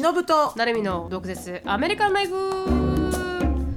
しのぶとなるみの毒舌アメリカンライフ。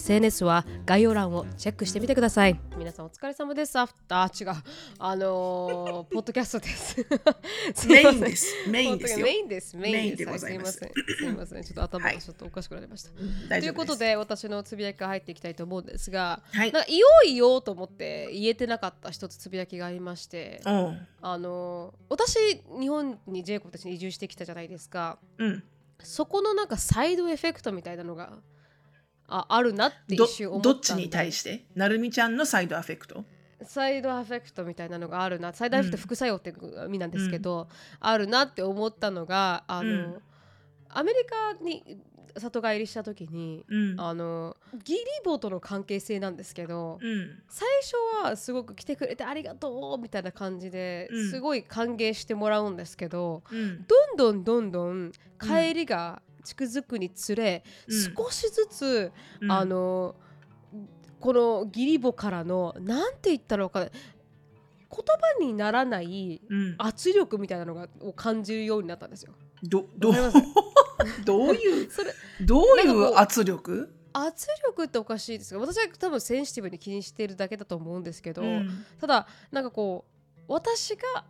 SNS は概要欄をチェックしてみてください。皆さんお疲れ様です。アフター違う。あのー、ポッドキャストです。メインです。メインですよ。メインです。メインです。す。ません。すいません。ちょっと頭はい。がちょっとおかしくなりました、大丈夫ということで私のつぶやきが入っていきたいと思うんですが、はい。なんか言おう言おうと思って言えてなかった一つつぶやきがありまして、うん。あの私日本にジェイコブたちに移住してきたじゃないですか。うん。そこのなんかサイドエフェクトみたいなのがああるなってど一瞬思ったどっちに対して？なるみちゃんのサイドアフェクト？サイドアフェクトみたいなのがあるな。サイドアフェクト副作用って意味なんですけど、あるなって思ったのがあの、うん。アメリカに里帰りした時に、うん。あのギリボーとの関係性なんですけど、うん。最初はすごく来てくれてありがとうみたいな感じでうん。すごい歓迎してもらうんですけど、うん。どんどんどんどん帰りが近づくにつれ、うん。少しずつ、うん。あのこのギリボからのなんて言ったらわかんない。言葉にならないうん。圧力みたいなのがを感じるようになったんですよ。どどう どういう それどういうう圧力？圧力っておかしいです。が私は多分センシティブに気にしているだけだと思うんですけど、うん。ただなんかこう私が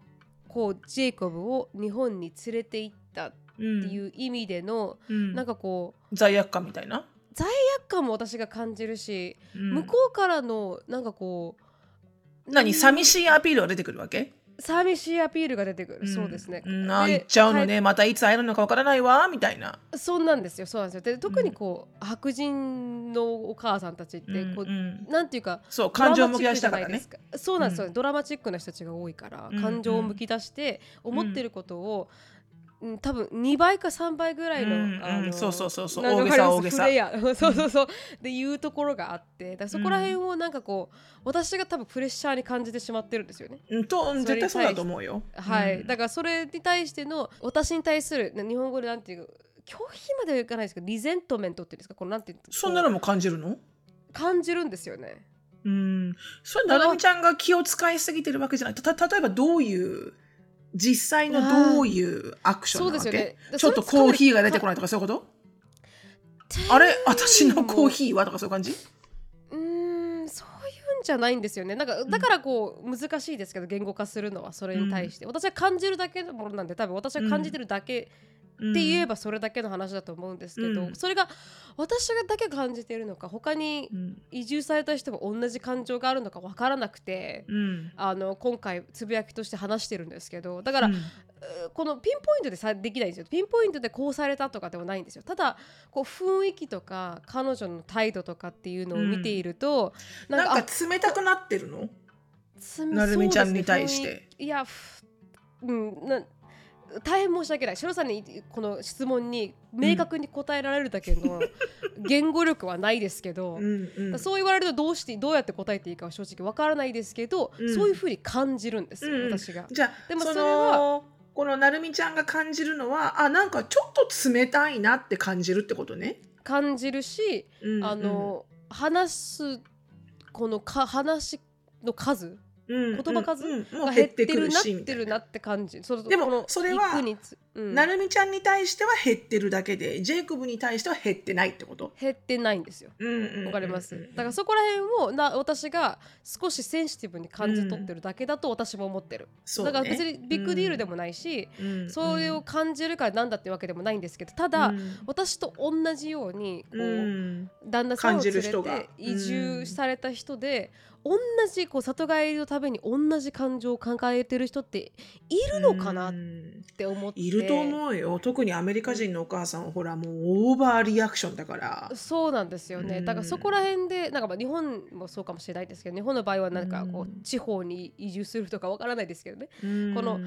こうジェイコブを日本に連れて行ったってうん。いう意味での、うん。なんかこう罪悪感みたいな？罪悪感も私が感じるし、うん。向こうからのなんかこう何？寂しいアピールが出てくるわけ？寂しいアピールが出てくる、そうですね。ん。あで行っちゃうのね。またいつ会えるのかわからないわみたいな。はいそうなんですよ。そうなんですよ。で特にこう、白人のお母さんたちってこう、うん。うんなんていうかそう感情をむき出したからね。そうなんですよ、うん。ドラマチックな人たちが多いから、うん感情をむき出して思ってることを、うん、多分2倍か3倍ぐらいの,、うんうん。あのそうそうそうそう。大げさ大げさ。そうそうそう。でいうところがあって。そこら辺をなんかこう私が多分プレッシャーに感じてしまってるんですよね。うんと絶対そうだと思うよ。はい、うん。だからそれに対しての私に対するな日本語でなんていう拒否まではいかないですけどリゼントメントっていうんですか？このなんていうこそんなのも感じるの？う感じるんですよね。うん。それなるみちゃんが気を使いすぎてるわけじゃない。たた例えばどういう実際のどういうアクションなわけ、ね。ちょっとコーヒーが出てこないとかそういうこと？あれ？私のコーヒーはとかそういう感じ？うーんそういうんじゃないんですよね。なんかだからこう難しいですけど言語化するのはそれに対して、私は感じるだけのものなんで多分私は感じてるだけって言えばそれだけの話だと思うんですけど、うん。それが私がだけ感じているのか他にうん。移住された人も同じ感情があるのか分からなくて、うん。あの今回つぶやきとして話してるんですけどだから、うん。うこのピンポイントでさできないんですよ。ピンポイントでこうされたとかではないんですよ。ただこう雰囲気とか彼女の態度とかっていうのを見ていると、なんあか冷たくなってるの？つなるみちゃんに対して。いやふうんな大変申し訳ない。白さんにこの質問に明確に答えられるだけの言語力はないですけど、うんうん。そう言われるとどうしてどうやって答えていいかは正直わからないですけど、うん。そういうふうに感じるんですよ、うん私が。じゃでもそれはのこのなるみちゃんが感じるのはあなんかちょっと冷たいなって感じるってことね？感じるし、うんあの話すこのか話の数うん言葉数がう減ってるなってるな。って感じ。そでもそれはうん。なるみちゃんに対しては減ってるだけでジェイコブに対しては減ってないってこと？減ってないんですよ。わわかります？だからそこら辺をな私が少しセンシティブに感じ取ってるだけだと私も思ってる。そうね。だから別にビッグディールでもないし、うんそれを感じるからなんだってわけでもないんですけど、ただ、うん。私と同じようにこう、うん。旦那さんを連れて移住された人で、同じこう里帰りのために同じ感情を抱えてる人っているのかなっうんて思って、いると思うよ。特にアメリカ人のお母さんはほらもうオーバーリアクションだから。そうなんですよね、うん。だからそこら辺でなんかまあ日本もそうかもしれないですけど日本の場合はなんかこううん地方に移住するとかわからないですけどね。うん。この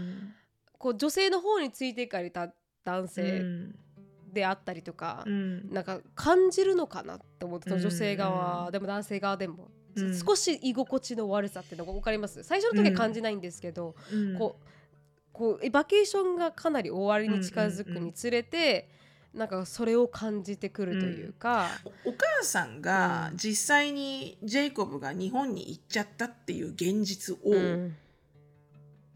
こう女性の方についていかれた男う性ん。であったりとか、うん。なんか感じるのかなって思ってその女性側、うん。でも男性側でも、うん。少し居心地の悪さっていうのが分かります？最初の時は感じないんですけど、うん。こうこうバケーションがかなり終わりに近づくにつれて、なんかそれを感じてくるというか、おお母さんが実際にジェイコブが日本に行っちゃったっていう現実をうん。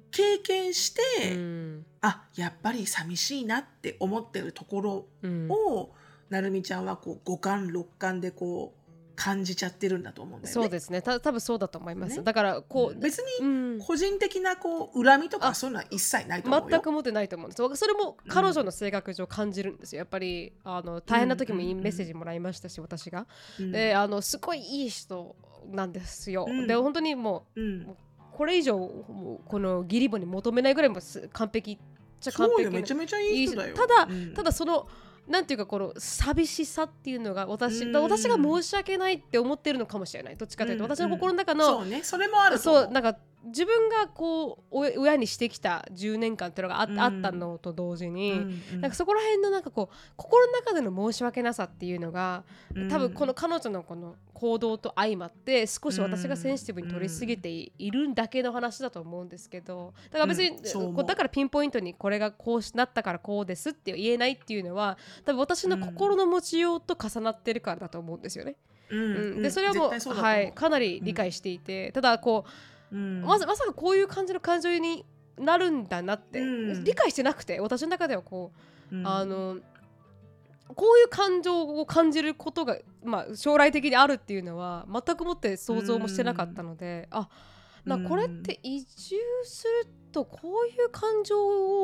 経験して、うん。あやっぱり寂しいなって思ってるところうん。を、なるみちゃんはこう五感六感でこう感じちゃってるんだと思うんだよね。そうですね。た多分そうだと思います、ね。だからこう、別にうん。個人的なこう恨みとかあそういうのは一切ないと思うよ。全く持ってないと思うんです。それも彼女の性格上感じるんですよ。やっぱりあの大変な時もいいメッセージもらいましたし私が、うん。であのすごいいい人なんですよ、うん。で本当にもうん。うこれ以上もうこの義理母に求めないぐらいもす完璧。っちゃ完璧。なそうよ。めちゃめちゃいい人だよ。ただうん。ただそのなんていうかこの寂しさっていうのが私うん。私が申し訳ないって思ってるのかもしれない。どっちかというと、うん私の心の中の、そうね。それもあるそうなんか自分がこうお親にしてきた10年間っていうのがあ,、うんあったのと同時に、うんうん。なんかそこら辺のなんかこう心の中での申し訳なさっていうのがうん。多分この彼女のこの行動と相まって少し私がセンシティブに取りすぎていいるだけの話だと思うんですけどだから別に、うん。だからピンポイントにこれがこうしなったからこうですって言えないっていうのは多分私の心の持ちようと重なってるからだと思うんですよね。うん。うん。うん。でそれはもうう。はい、かなり理解していて、ただこううん。まさまさかこういう感じの感情になるんだなって、うん。理解してなくて私の中ではこう、うん。あのこういう感情を感じることが、まあ、将来的にあるっていうのは全くもって想像もしてなかったので、あなこれって移住するとこういう感情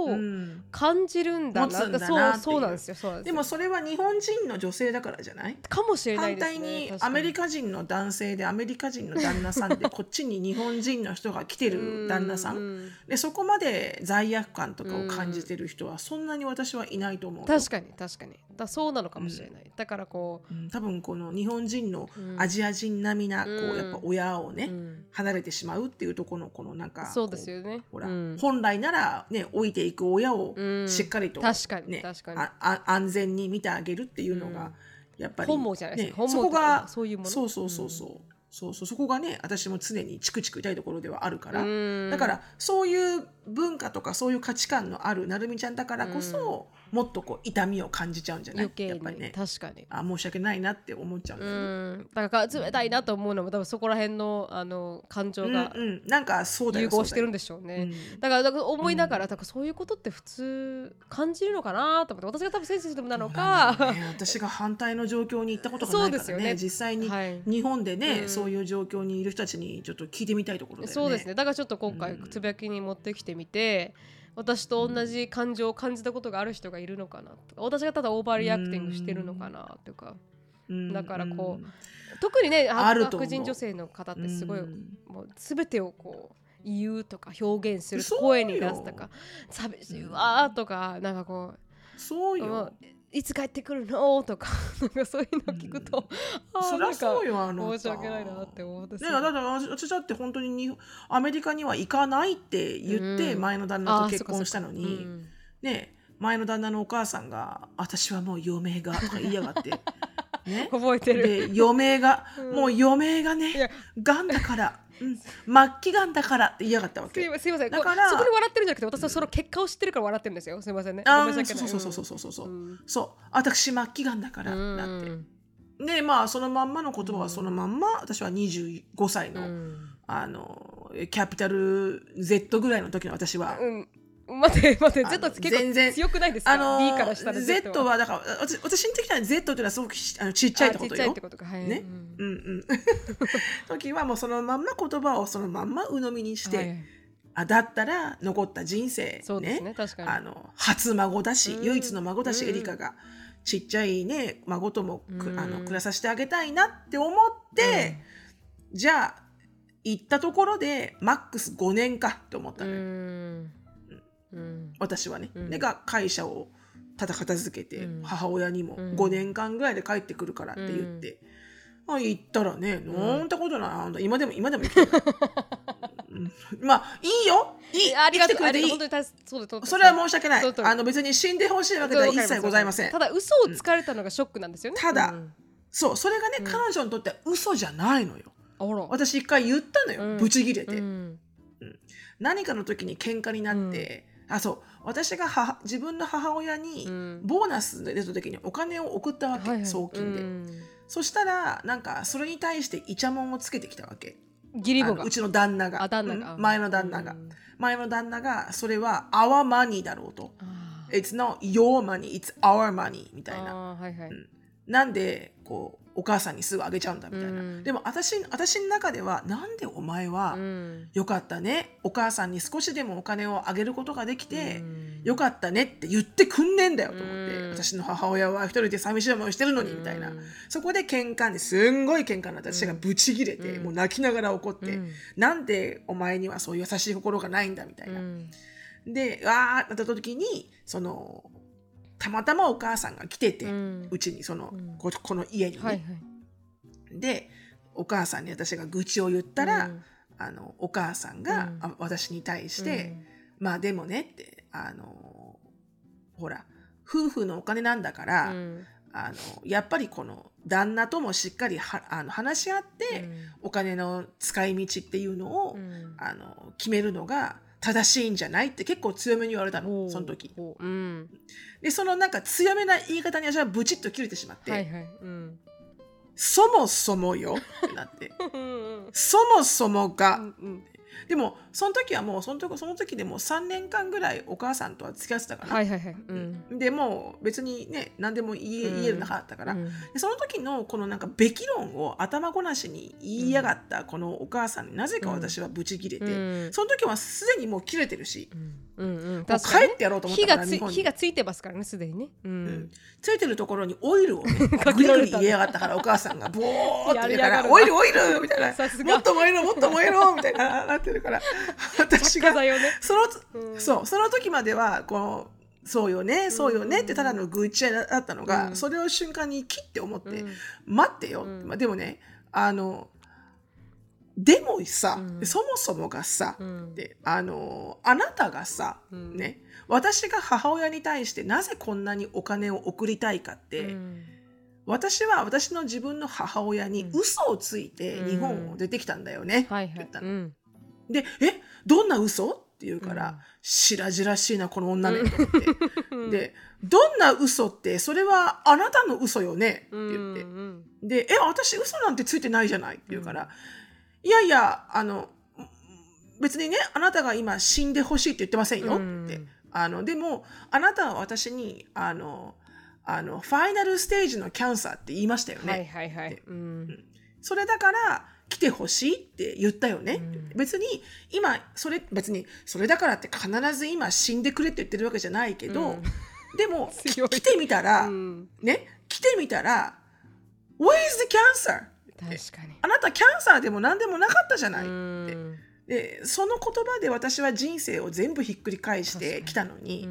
をうん。感じるんだな。そうそうなんですよ。でもそれは日本人の女性だからじゃない？かもしれない反ですね。対にアメリカ人の男性でアメリカ人の旦那さんで こっちに日本人の人が来てる旦那さうんんでそこまで罪悪感とかを感じてる人はそんなに私はいないと思うよ。確かに確かに。だそうなのかもしれない、だからこうん。多分この日本人のうん。アジア人並みなこうん。うやっぱ親をう、ねうん。離れてしまうっていうところのこのなんかそうですよね。ほら、うん本来ならね置いていく親をうん。しっかりと、確かにね確かに。ああ安全に見てあげるっていうのうん。がやっぱり、本望じゃないですか、ね、そこがそういうもの？そうそうそうそう、そうそうそこがね私も常にチクチク痛いところではあるから、うん。だからそういう文化とかそういう価値観のあるなるみちゃんだからこそ、もっとこう痛みを感じちゃうんじゃない？余計に。やっぱりね。確かに。あ申し訳ないなって思っちゃう。んだうよね。ん。だから冷たいなと思うのも多分そこら辺のあの感情がうんうん、なんかそうだよ融合してるんででしょうね、だからだから思いながら、だからそういうことって普通感じるのかなと思って私が多分センシティブなのか、私が反対の状況に行ったことがないからね。そうですよね。実際にはい。日本でね、うん。そういう状況にいる人たちにちょっと聞いてみたいところだよね。そうですね。だからちょっと今回うんつぶやきに持ってきてみて、私と同じ感情を感じたことがある人がいるのかなとか私がただ overreacting してるのかなとか、うん。だからこううん。特にね白人女性の方ってすごい、うん。もう全てをこう言うとか表現する声に出すとか寂しいわーとかなんかこそうよ。うもう。いつ帰ってくるの？とか なんかそういうの聞くと、あーそりゃそうよあの申し訳ないなって思うんですね、だって私だって本当ににアメリカには行かないって言ってうん。前の旦那と結婚したのに、うん。ね前の旦那のお母さんが「私はもう余命が」とか言いやがって。ね。覚えてる。で余命が、うん。もう余命がねがんだから、うん、末期がんだからって言いやがったわけ。すいませんすいません。だからこうそこに笑ってるんじゃなくて私はその結果を知ってるから笑ってるんですよ。すいませんね。あーごめんなさい。そうそうそうそうそうそう、うん。そう。私末期がんだからうんだって。でまあそのまんまの言葉はそのまんま、私は25歳の、うん。あのキャピタル Z ぐらいの時の私は、うん待って待って Z って結構強くないですか？あの B からしたら Z は。だから私私に的には Z っていうのはすごくしあのちっちゃいってことよ。あちっちゃいって。ことか。はい。ね。うんうん。うん、時はもうそのまんま言葉をそのまんま鵜呑みにして、はい。あだったら残った人生そうですね確かに。あの初孫だし、うん。唯一の孫だし、うん。エリカが。ちっちゃいね孫ともく、うん。あの暮らさせてあげたいなって思って、じゃあ行ったところでマックス5年かって思ったうのよ、んうん。私はね。うん。でが会社をただ片付けて、うん。母親にもうん。5年間ぐらいで帰ってくるからって言って、あ行ったらねなんてことない。今でも今でもまあいいよ。いい。ありがとう。生きてくれていい。それは申し訳ない。あの別に死んでほしいわけでは一切ございません。ただ嘘をつかれたのがショックなんですよね、ただうん。そうそれがね、彼女にとっては嘘じゃないのよ。私一回言ったのよ、うん。ブチギレて、うん。何かの時に喧嘩になって、あそう。私が母自分の母親にうん。ボーナスで出た時にお金を送ったわけ、はいはい。送金で、うん。そしたらなんかそれに対してイチャモンをつけてきたわけ。義理母が。うちの旦那が。あ旦那が。うん？前の旦那が、うん。前の旦那がそれは our money だろうと。あ It's not your money, it's our money みたいな。はいはい、なんでこうお母さんにすぐあげちゃうんだみたいな、うん。でも私私の中ではなんでお前は、うん。よかったね？お母さんに少しでもお金をあげることができて、うん。よかったねって言ってくんねえんだよと思って、うん。私の母親は一人で寂しい思いをしてるのにみたいな、うんそこで喧嘩ですんごい喧嘩になって私がブチギレて、うん。もう泣きながら怒って、うん。なんでお前にはそういう優しい心がないんだみたいな、うん。でわーってなった時にそのたまたまお母さんが来てて、ううんちにその、うん。ここの家にね、はいはい。でお母さんに私が愚痴を言ったら、うん。あのお母さんが、うん。あ私に対して、まあでもねってあのほら夫婦のお金なんだから、うん。あのやっぱりこの旦那ともしっかりはあの話し合って、うん。お金の使い道っていうのを、うん。あの決めるのが正しいんじゃない？って結構強めに言われたのその時。おう。うん。でそのなんか強めな言い方に私はブチッと切れてしまって、はいはい。うん。そもそもよ。ってなって。うんそもそもが、うんでもその時はもうその時その時でもう3年間ぐらいお母さんとは付き合ってたから、はいはいはい。うん。でもう別にね何でも言え,、うん。言えるなかったから、うん。でその時のこのなんかべき論を頭ごなしに言いやがったこのお母さんになぜか私はブチ切れて、うん。その時はすでにもう切れてるし、うんうんもう確かに帰ってやろうと思った火がつから日本に。火がついてますからねすでにね。ううん。んついてるところにオイルをね かグリグリけられた入れやがったからお母さんがボーってや言うからオイルオイルみたいな。もっと燃えろもっと燃えろみたいななってるから私が。ね。その、うん。そうその時まではこのそうよねそうよねってただの愚痴だったのが、うん。それを瞬間に切って思って、うん。待ってよ、うん。まあ、でもねあのでもさ、うん。そもそもがさ、うん。であのあなたがさ、うん。ね私が母親に対してなぜこんなにお金を送りたいかって、うん。私は私の自分の母親に嘘をついてうん。日本を出てきたんだよね、って言ったの。うん。で「えどんな嘘？って言うから、うん。白々しいなこの女ねと思って、うん。で「どんな嘘ってそれはあなたの嘘よね」って言って、うんで「え私嘘なんてついてないじゃない」って言うから「いやいやあの別にねあなたが今死んでほしいって言ってませんよ」って、うん。あのでもあなたは私にあのあのファイナルステージのキャンサーって言いましたよね。はいはいはい。うん。それだから来てほしいって言ったよね、うん。別に今それ別にそれだからって必ず今死んでくれって言ってるわけじゃないけど、うん。でも来てみたら、うん。ね来てみたら「Where is the cancer?」確かに。あなたキャンサーでも何でもなかったじゃない、うん。でその言葉で私は人生を全部ひっくり返してきたのに、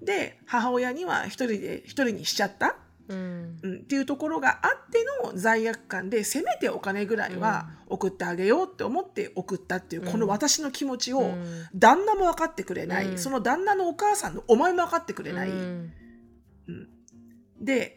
で母親には一人で一人にしちゃった、うん。うん、っていうところがあっての罪悪感でせめてお金ぐらいは送ってあげようって思って送ったっていう、うん。この私の気持ちをうん。旦那も分かってくれない、うん。その旦那のお母さんのお前も分かってくれない、うん。で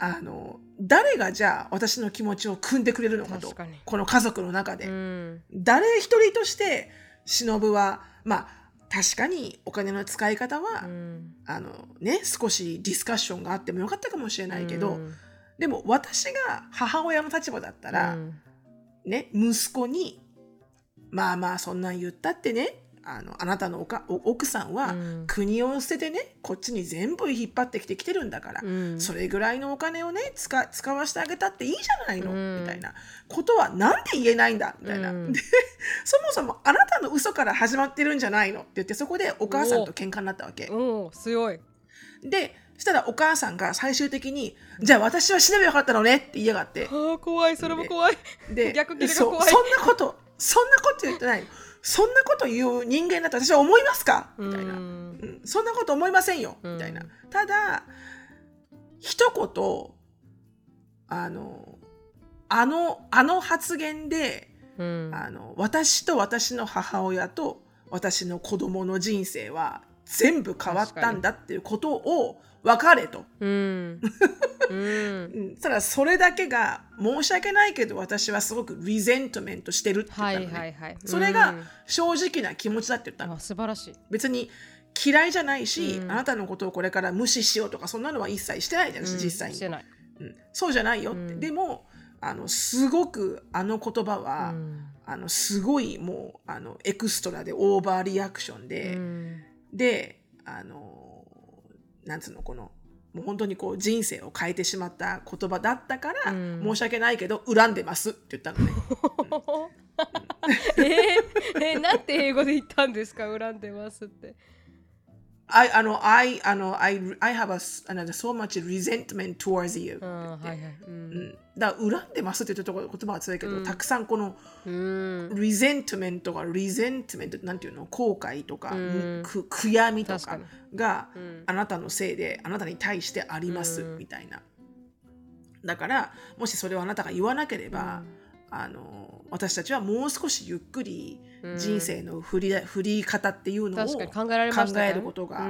あの誰がじゃあ私の気持ちを汲んでくれるのかと。この家族の中で、うん。誰一人として忍はまあ確かにお金の使い方は、うん。あのね少しディスカッションがあってもよかったかもしれないけど、うん。でも私が母親の立場だったら、うん。ね息子にまあまあそんなん言ったってねあのあなたのおかお奥さんはうん。国を捨ててねこっちに全部引っ張ってきてきてるんだから、うん。それぐらいのお金をね使使わせてあげたっていいじゃないの、うん。みたいな。ことはなんで言えないんだ？みたいな、うん。で そもそもあなたの嘘から始まってるんじゃないの？って言ってそこでお母さんと喧嘩になったわけ。強い。でそしたらお母さんが最終的に「じゃあ私は死ねばよかったのね」って言いやがって。あー怖い。それも怖い。で逆切れが怖い。そ んなことそんなこと言ってないそんなこと言う人間だと私は思いますか？みたいな、うんうん。そんなこと思いませんよ、うん。みたいな。ただ一言あのあのあの発言でうん。あの私と私の母親と私の子供の人生は全部変わったんだっていうことを分かれと。うん。うん。うん。ただそれだけが申し訳ないけど私はすごくリゼントメントしてるって言はったのね、いはいはい。それが正直な気持ちだって言ったの、あ素晴らしい。別に嫌いじゃないし、うん。あなたのことをこれから無視しようとかそんなのは一切してないじゃん、実際に。してない。うん。そうじゃないよって、うん。でもあのすごくあの言葉は、うん。あのすごいもうあのエクストラでオーバーリアクションで、うん。であのなんつうのこのもう本当にこう人生を変えてしまった言葉だったから、うん申し訳ないけど恨んでますって言ったのね。えー、えーなんて英語で言ったんですか？恨んでますって。I, あの I, あの I, I have a, の so much resentment towards you、うんはいはい。ううん。ん、だから恨んでますって言った言葉は強いけど、たくさんこのうん、resentment とか resentment なんていうの？後悔とか、うん。く悔やみとかが、うん。あなたのせいであなたに対してあります、うん。みたいな。だからもしそれをあなたが言わなければ、あの私たちはもう少しゆっくりうん。人生の振り,、振り方っていうのを考えることが、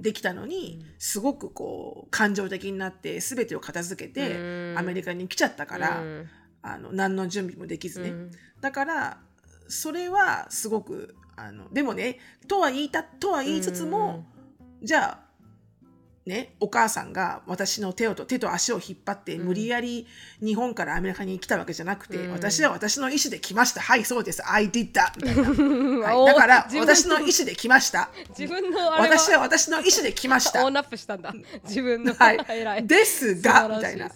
できたのに、すごくこう感情的になって全てを片付けて、うん。アメリカに来ちゃったから、うん。あの何の準備もできずね、うん。だからそれはすごくあのでもねとは言いたとは言いつつも、じゃあねお母さんが私の手をと手と足を引っ張って無理やり日本からアメリカに来たわけじゃなくて、うん。私は私の意思で来ました。はいそうです。I did that みたいな、お はい、だから私の意思で来ました。自分のあれは。私は私の意思で来ました。オンアップしたんだ。自分の、はい。ですがみたいな。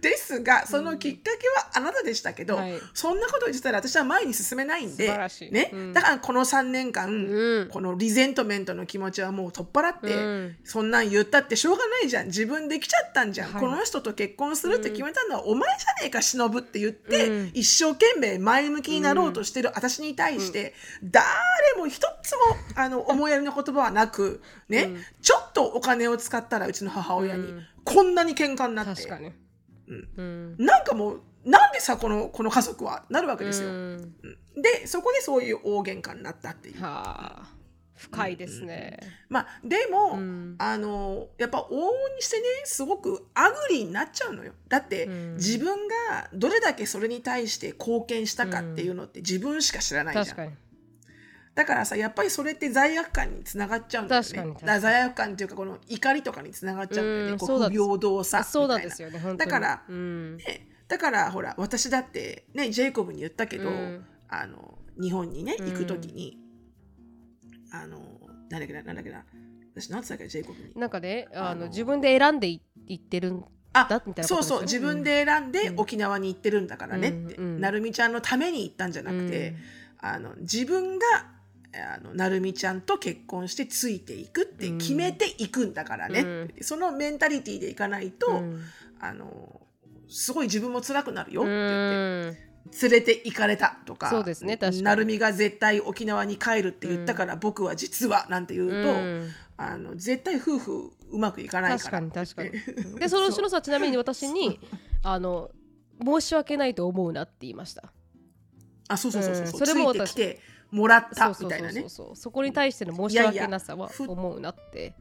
ですがそのきっかけはあなたでしたけど、はい。そんなことを言ってたら私は前に進めないんでね。うん。だからこの3年間、うん。このリゼントメントの気持ちはもう取っ払って、うん。そんなん言ったってしょうがないじゃん。自分で来ちゃったんじゃん、はい。この人と結婚するって決めたのはお前じゃねえか忍って言って、うん。一生懸命前向きになろうとしてる私に対して、誰も一つもあの思いやりの言葉はなくね、うん。ちょっとお金を使ったらうちの母親に、うん。こんなに喧嘩になって。うん。なんかもうなんでさこのこの家族は？なるわけですよ。うん。うん。でそこでそういう大喧嘩になったっていう。はあ。深いですね。まあでも、うんあのやっぱ往々にしてねすごく ugly になっちゃうのよ。だって、うん自分がどれだけそれに対して貢献したかっていうのって自分しか知らないじゃん。確かに。だからさやっぱりそれって罪悪感につながっちゃうんだよね。だから罪悪感っていうかこの怒りとかにつながっちゃうんだよね。こう不平等さそうなんですよね。だからうん。ねだからほら私だってねジェイコブに言ったけど、うんあの日本にねうん行く時に、あのなんだっけななんだっけな。私なんつったっけジェイコブに。なんかね、ああのの自分で選んでいいってるんあだみたいなことそうそう自分で選んでうん。沖縄に行ってるんだからねって、うんうんなるみちゃんのために行ったんじゃなくて、あの自分があのなるみちゃんと結婚してついていくって決めていくんだからね、うん。そのメンタリティーでいかないと、うん。あのすごい自分も辛くなるよっうて言って。ん連れて行かれたとかそうですね確かに。なるみが絶対沖縄に帰るって言ったから、僕は実はなんて言うと、うん。あの絶対夫婦うまくいかないか確からに確かに。うん でその篠さんはちなみに私にあの申し訳ないと思うなって言いました。あそうそうそうそう、う。んそれも私てきてもらったそうそうそうみたいなね。そうそうそこに対しての申し訳なさは思うなって。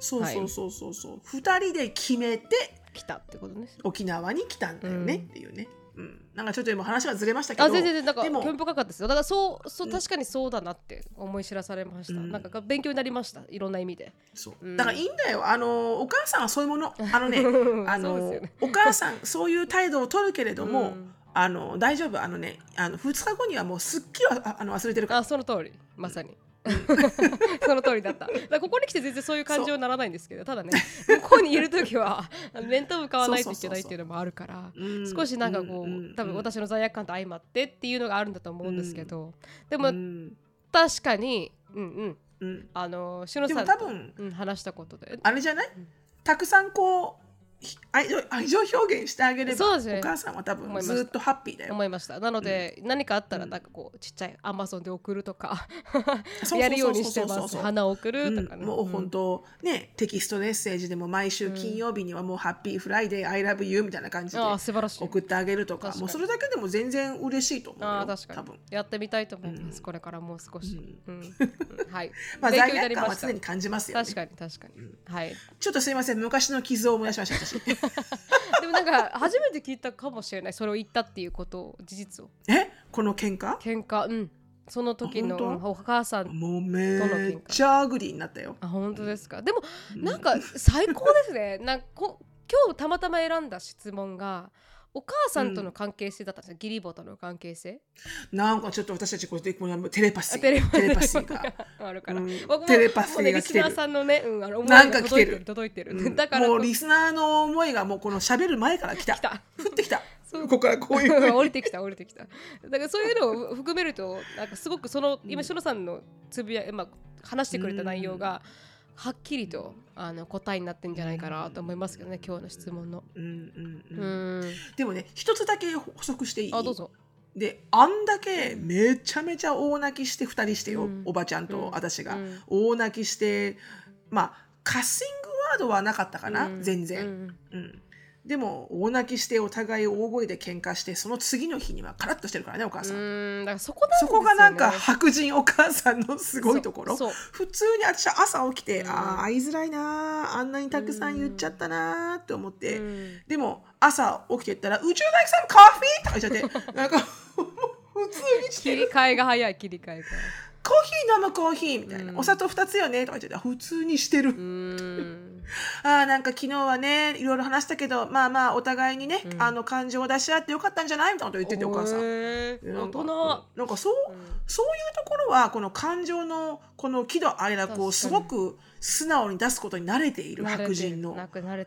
そうそうそうそうそう。二人で決めて来たってことね沖縄に来たんだよねうんっていうね、うんなんかちょっと今話はずれましたけどあ全然全然なんかでも興味深かったですよ。だからそうそううん。確かにそうだなって思い知らされました、うん。なんか勉強になりました。いろんな意味で。そう。うん。だからいいんだよ。あのお母さんはそういうものあのね あの、お母さんそういう態度を取るけれども、うん。あの大丈夫。あのねあの2日後にはもうすっきりはああの忘れてるから。あその通り。まさに その通りだった。だここに来て全然そういう感情にならないんですけどただね向こうにいる時は 面と向かわないといけないっていうのもあるからうん。少しなんかこう、うん多分私の罪悪感と相まってっていうのがあるんだと思うんですけど、でも、うん。確かにうんうん。うん。あのしのでさんと、も多分うん、話したことで。あれじゃない？たくさんこうひ愛情愛情表現してあげれば、ね。お母さんは多分ずっとハッピーだよ。思いました。なので、何かあったらなんかこうちっちゃいアマゾンで送るとかそうやるようにしてます。そうそうそうそう花を送るとかね、うん。もう本当、ねテキストメッセージでも毎週金曜日にはもうハッピーフライデー I love you みたいな感じでああ素晴らしい。送ってあげるとかもうそれだけでも全然嬉しいと思うよ。ああ確かに。多分。やってみたいと思います、これからもう少し、うん。うん。はい。まあ罪悪感は常に感じますよね。確かに確かに、はい。ちょっとすいません。昔の傷を思い出しました。私でもなんか初めて聞いたかもしれない。それを言ったっていうことを事実を。え？この喧嘩？喧嘩。うん。その時のお母さんもうめっちゃ ugly になったよ。あ本当ですか？でもなんか最高ですね。なんかこ今日たまたま選んだ質問がお母さんとの関係性だったんですよ、ギリボとの関係性。なんかちょっと私たちこうやってこれテレパシー。あテレパシーが。あるから、うん。テレパシーがリスナーさんのね、うん、あの思いがなんか来てる。届いてる届いてる、うん。だからもうリスナーの思いがもうこの喋る前から来た。来た。降ってきた。ここからこういう。降りてきた降りてきた。だからそういうのを含めるとなんかすごくその今しのさんのつぶや、まあ、話してくれた内容がはっきりとあの答えになってんじゃないかなと思いますけどね今日の質問の。うんうんううん。んでもね一つだけ補足していい？あどうぞ。であんだけめちゃめちゃ大泣きして2人してよ、うん。おばちゃんとうん。私が、うん。大泣きしてまあカッシングワードはなかったかな、うん。全然、うん。うんでも大泣きしてお互い大声で喧嘩してその次の日にはカラッとしてるからねお母さん、うんだからそこなんですそこがなんか白人お母さんのすごいところ。普通に私は朝起きて、うん。ああ会いづらいなあんなにたくさん言っちゃったなって思って、うん。でも朝起きてったら「宇宙大さんコーヒー!」とか言っちゃって。なんか普通にしてる。切り替えが早い切り替えが。「コーヒー飲むコーヒー」みたいな、うん。お砂糖2つよね」とか言って。普通にしてる、うんああなんか昨日はねいろいろ話したけどまあまあお互いにね、うん。あの感情を出し合ってよかったんじゃないみたいなこと言っててお母さん。なんか人。なんかそう、そういうところはこの感情のこの喜怒哀楽をすごく素直に出すことに慣れている白人の。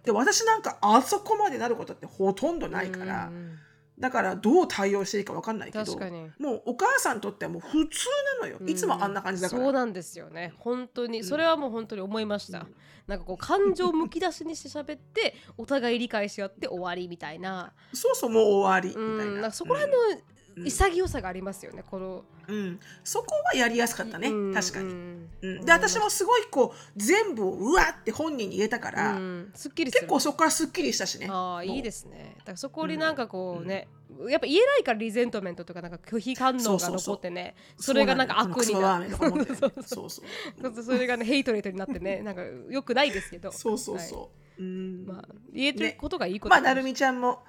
で私なんかあそこまでなることってほとんどないから、うんだからどう対応していいか分かんないけど確かに。もうお母さんにとってはもう普通なのよ、いつもあんな感じだから。そうなんですよね。本当に。それはもう本当に思いました、なんかこう感情むき出しにして喋って お互い理解し合って終わりみたいな。そうそうもう終わりみたいうん。な。なんかそこら辺の潔さがありますよね。このうん、うんそこはやりやすかったね、うん。確かに。うん。うん、で私もすごいこう全部をうわって本人に言えたから、うん。すっきり結構そこからすっきりしたしね。ああいいすですね。だからそこになんかこうね、やっぱ言えないからリゼントメントとかなんか拒否反応が残ってねそれがなんか悪になって。そうそうそう。そうそう。そうそれがねヘイトレートになってねなんかよくないですけど。そうそうはい。そう。うん。まあ言えてることがいいことまあなるみちゃんも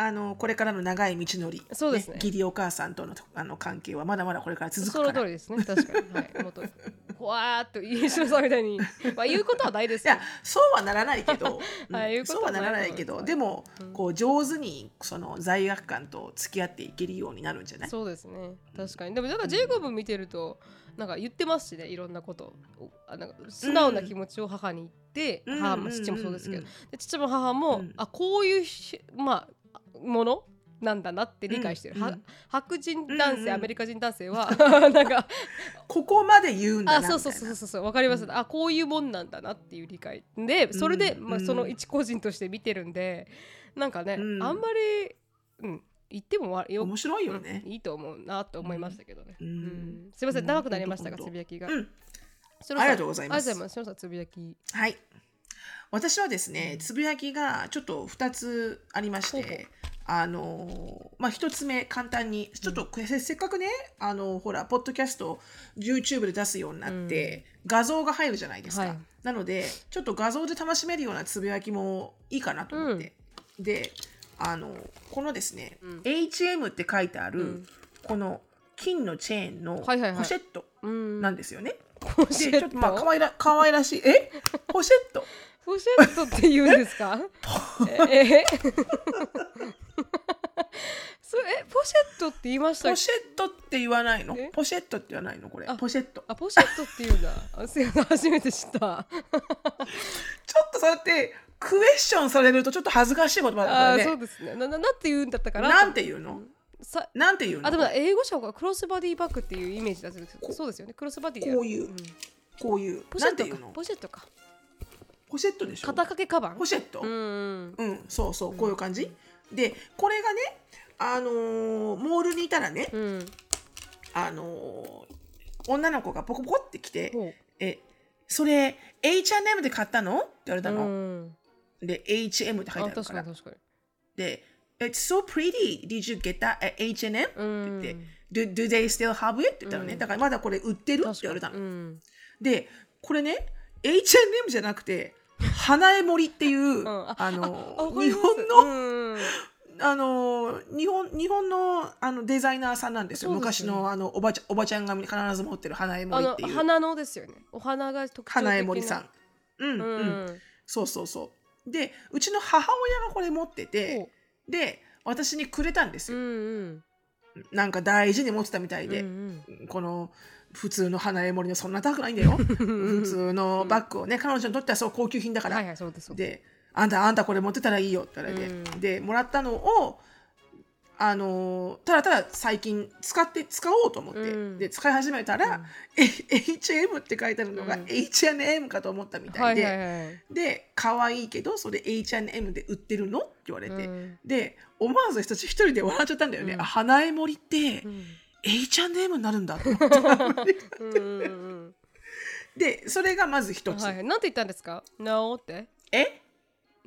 あのこれからの長い道のり、そうですね。義理お母さんとのあの関係はまだまだこれから続くから。その通りですね。確かに。はい。もっとほわーっと石野さんみたいに。まあ言うことはないですいやそうはならないけど、うそうはならないけど、はい。でも、こう上手にその罪悪感と付き合っていけるようになるんじゃない？そうですね。確かに。でもなんかジェイコブ見てるとなんか言ってますしね。いろんなこと。なんか素直な気持ちを母に言って、うん。母も父もそうですけど、父も母も、うん。あこういうしまあものなんだなって理解してる、はうんうん。白人男性、うんうん。アメリカ人男性は なんかここまで言うんだあなみたいなそうそうそうそうそうわかります、あこういうもんなんだなっていう理解。でそれで、まあ、うんうん。その一個人として見てるんでなんかね、うん。あんまり、うん、言ってもわよ面白いよね。うんいいと思うなと思いましたけどね、うん。うん。すいません長くなりましたが、うんつぶやきが、うん。しのさんありがとうございます。ありがとうございます。つぶやき。はい私はですねつぶやきがちょっと2つありましてあのまあ一つ目簡単にちょっとせせっかくねあのほらポッドキャスト YouTube で出すようになって、画像が入るじゃないですか、はい。なのでちょっと画像で楽しめるようなつぶやきもいいかなと思って、であのこのですね、HM って書いてある、うん。この金のチェーンのはいはいはい。ポシェットうん。なんですよね。ポシェッでちょっとまあト可愛ら可愛らしい。え？ポシェットポシェットって言うんですか？ええ？それえポシェットって言いましたポシェットって言わないの？え？ポシェットって言わないの？これ。あポシェット。あポシェットって言うんだ。あすいません。初めて知った。ちょっとそうやってクエスチョンされるとちょっと恥ずかしい言葉だからね。そうですね。なななんて言うんだったかな？なんて言うの？さなんて言うの？あでも英語者がクロスバディバッグっていうイメージだそうですそうですよね。クロスバディこういう。こういう。ポシェットか。ポシェットかポシェットでしょ？肩掛けカバン？ポシェット、うんうん、そうそう、こういう感じ。で、これがね、あのーモールにいたらね、うんあのー女の子がポコポコって来て、え、それ H&M で買ったの？って言われたうの。んで、H&M って書いてあるか。あ確からに確かにで、It's so pretty. Did you get that at H&M? ってうん言って、do, do they still have it? って言ったのね。うんだからまだこれ売ってる？って言われたの。うんで、これね、H&M じゃなくて、花江森っていう、ん。ああの日本の、うんあの日本日本のあのデザイナーさんなんですよ。ね。昔のあのおばちゃんおばちゃんが必ず持ってる花江あ森っていう。の花のですよね。お花が特徴花江森さん。うんううん、んそうそうそう。でうちの母親がこれ持っててで私にくれたんですうんよ、うん。なんか大事に持ってたみたいで、うん。この普通の花江森のそんな高くないんだよ。普通のバッグをね彼女にとってはそう高級品だから、はいはいそうですです。で「あんたあんたこれ持ってたらいいよ」って言われて、うん。でもらったのをあのーただただ最近使って使おうと思って、うん。で使い始めたら、え HM って書いてあるのがうん。H&M かと思ったみたで、はいいはいはい。で可愛いけどそれ H&M で売ってるのって言われて、うん。で思わず一人で笑っちゃったんだよね、うん。あ花江森ってうん H&M になるんだ。と思ってでそれがまず一つ、はいはい。なんて言ったんですか ?No って。え？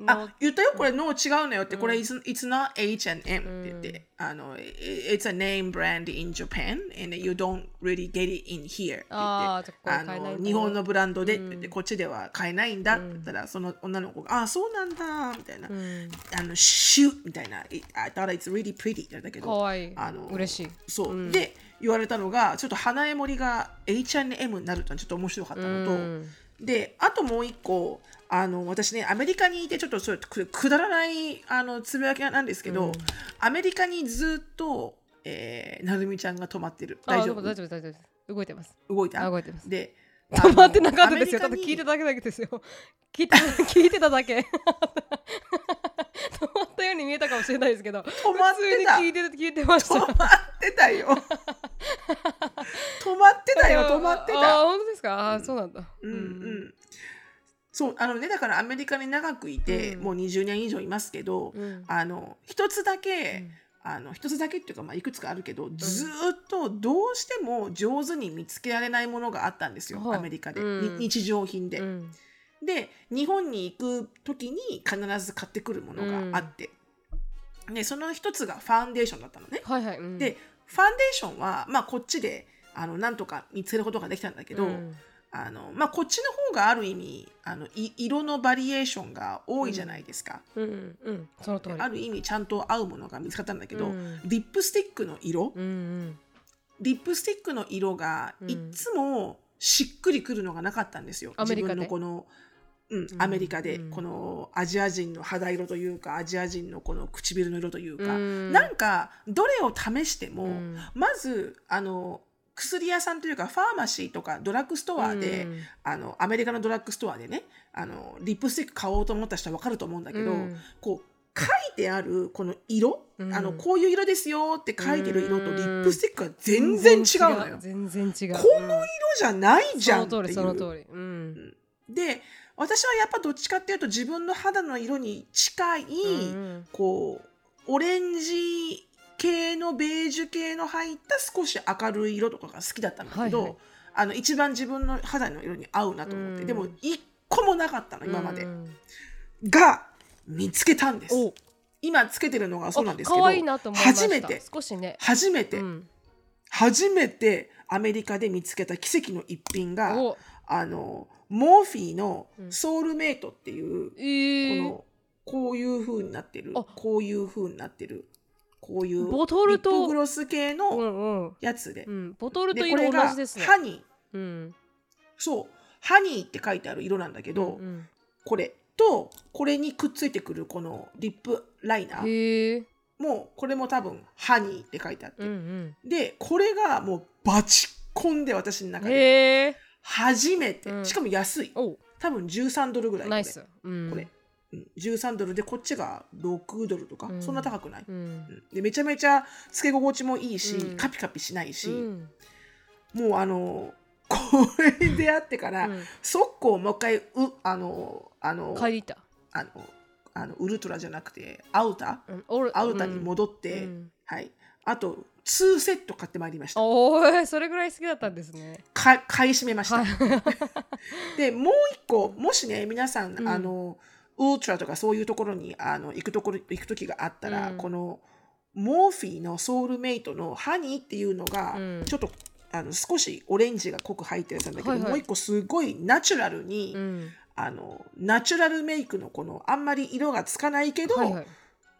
あ言ったよこれノー違うのよって、これうん it's, it's not H&M って言って、あの It's a name brand in Japan and you don't really get it in here って言ってあの日本のブランドでって言って、うん。こっちでは買えないんだって言ったら、その女の子が「あそうなんだ」みたいな「うん。あのシュー」みたいな「I thought it's really pretty」って言われたけどかわい。いあの嬉しい。そう、うん。で言われたのがちょっと花江森が H&M になるとはちょっと面白かったのと、うん。であともう一個あの私ねアメリカにいてちょっとそれくくだらないあのつぶやきなんですけど、うん。アメリカにずっと、えー、なるみちゃんが止まってる。あ大丈夫？大丈夫大丈夫動いてます。動いた？あ動いてます。で止まってなかったですよ。ただ聞いてただけですよ。聞いてた 聞いてただけ。止まったように見えたかもしれないですけど。止まってた。聞いて聞いてました。止まってたよ。止まってたよ止まってああた本当ですか？あーそうなんだ。うん。うんそうあのねだからアメリカに長くいて、うん。もう20年以上いますけど、うん。あの一つだけ、うん。あの一つだけっていうか、まあ、いくつかあるけど、ずーっとどうしても上手に見つけられないものがあったんですよ、はいアメリカで、日常品で、うん。で日本に行く時に必ず買ってくるものがあって、でその一つがファンデーションだったのね、はいはい、うん、でファンデーションは、まあ、こっちであのなんとか見つけることができたんだけど、うんあのまあ、こっちの方がある意味あのい色のバリエーションが多いじゃないですか、うんうん。その通り。ある意味ちゃんと合うものが見つかったんだけど、うん。リップスティックの色、うんうん。リップスティックの色がうん。いっつもしっくりくるのがなかったんですよ、アメリカで？自分のこの、うんうんアメリカで、うんこのアジア人の肌色というかアジア人のこの唇の色というか、うん。なんかどれを試しても、うん。まずあの薬屋さんというかファーマシーとかドラッグストアで、うん。あのアメリカのドラッグストアでねあのリップスティック買おうと思った人は分かると思うんだけど、うん。こう書いてあるこの色、うん。あのこういう色ですよって書いてる色とリップスティックが全然違うのよ。全然違うこの色じゃないじゃんってその通りそのいう。通り。うん。で私はやっぱどっちかっていうと自分の肌の色に近い、うん。こうオレンジ系のベージュ系の入った少し明るい色とかが好きだったんだけど、はいはい。あの一番自分の肌の色に合うなと思って、うん。でも一個もなかったの今まで、うん。が見つけたんです。お。今つけてるのがそうなんですけど初めて。少しね。初めて、うん。初めてアメリカで見つけた奇跡の一品がお。あのモーフィーのうん。ソウルメイトっていう、えー。このこういう風になってる。あ。こういう風になってるこういうボトルとグロス系うのんうん。やつで、うん。ボトルとでこれ色同がじですね。ハニー。うん。そう。ハニーって書いてある色なんだけど、うんこれとこれにくっついてくるこのリップライナーもこれも多分ハニーって書いてあって、うんでこれがもうバチコンで私のうん中で初めて、うん。しかも安い。お多分13ドルぐらいこれうん。これ、うん、13ドルでこっちが6ドルとか、うん。そんな高くない、うん。うん。でめちゃめちゃつけ心地もいいし、うん。カピカピしないし、うん。もうあのこれに出会ってから、うん。速攻もう一回うあのあの買いに行った？あのあのウルトラじゃなくてアウタうん。オルアウタに戻って、うん。はい。あと2セット買ってまいりました。おおそれぐらい好きだったんですね。か買い占めました、はい。でもう一個もしね皆さん、うん。あのウルトラとかそういうところにあの行くところ行く時があったら、うん。このモーフィーのソウルメイトのハニーっていうのが、うん。ちょっとあの少しオレンジが濃く入ってるやつなんだけど、はいはい。もう一個すごいナチュラルに、うん。あのナチュラルメイクのこのあんまり色がつかないけど、はいはい。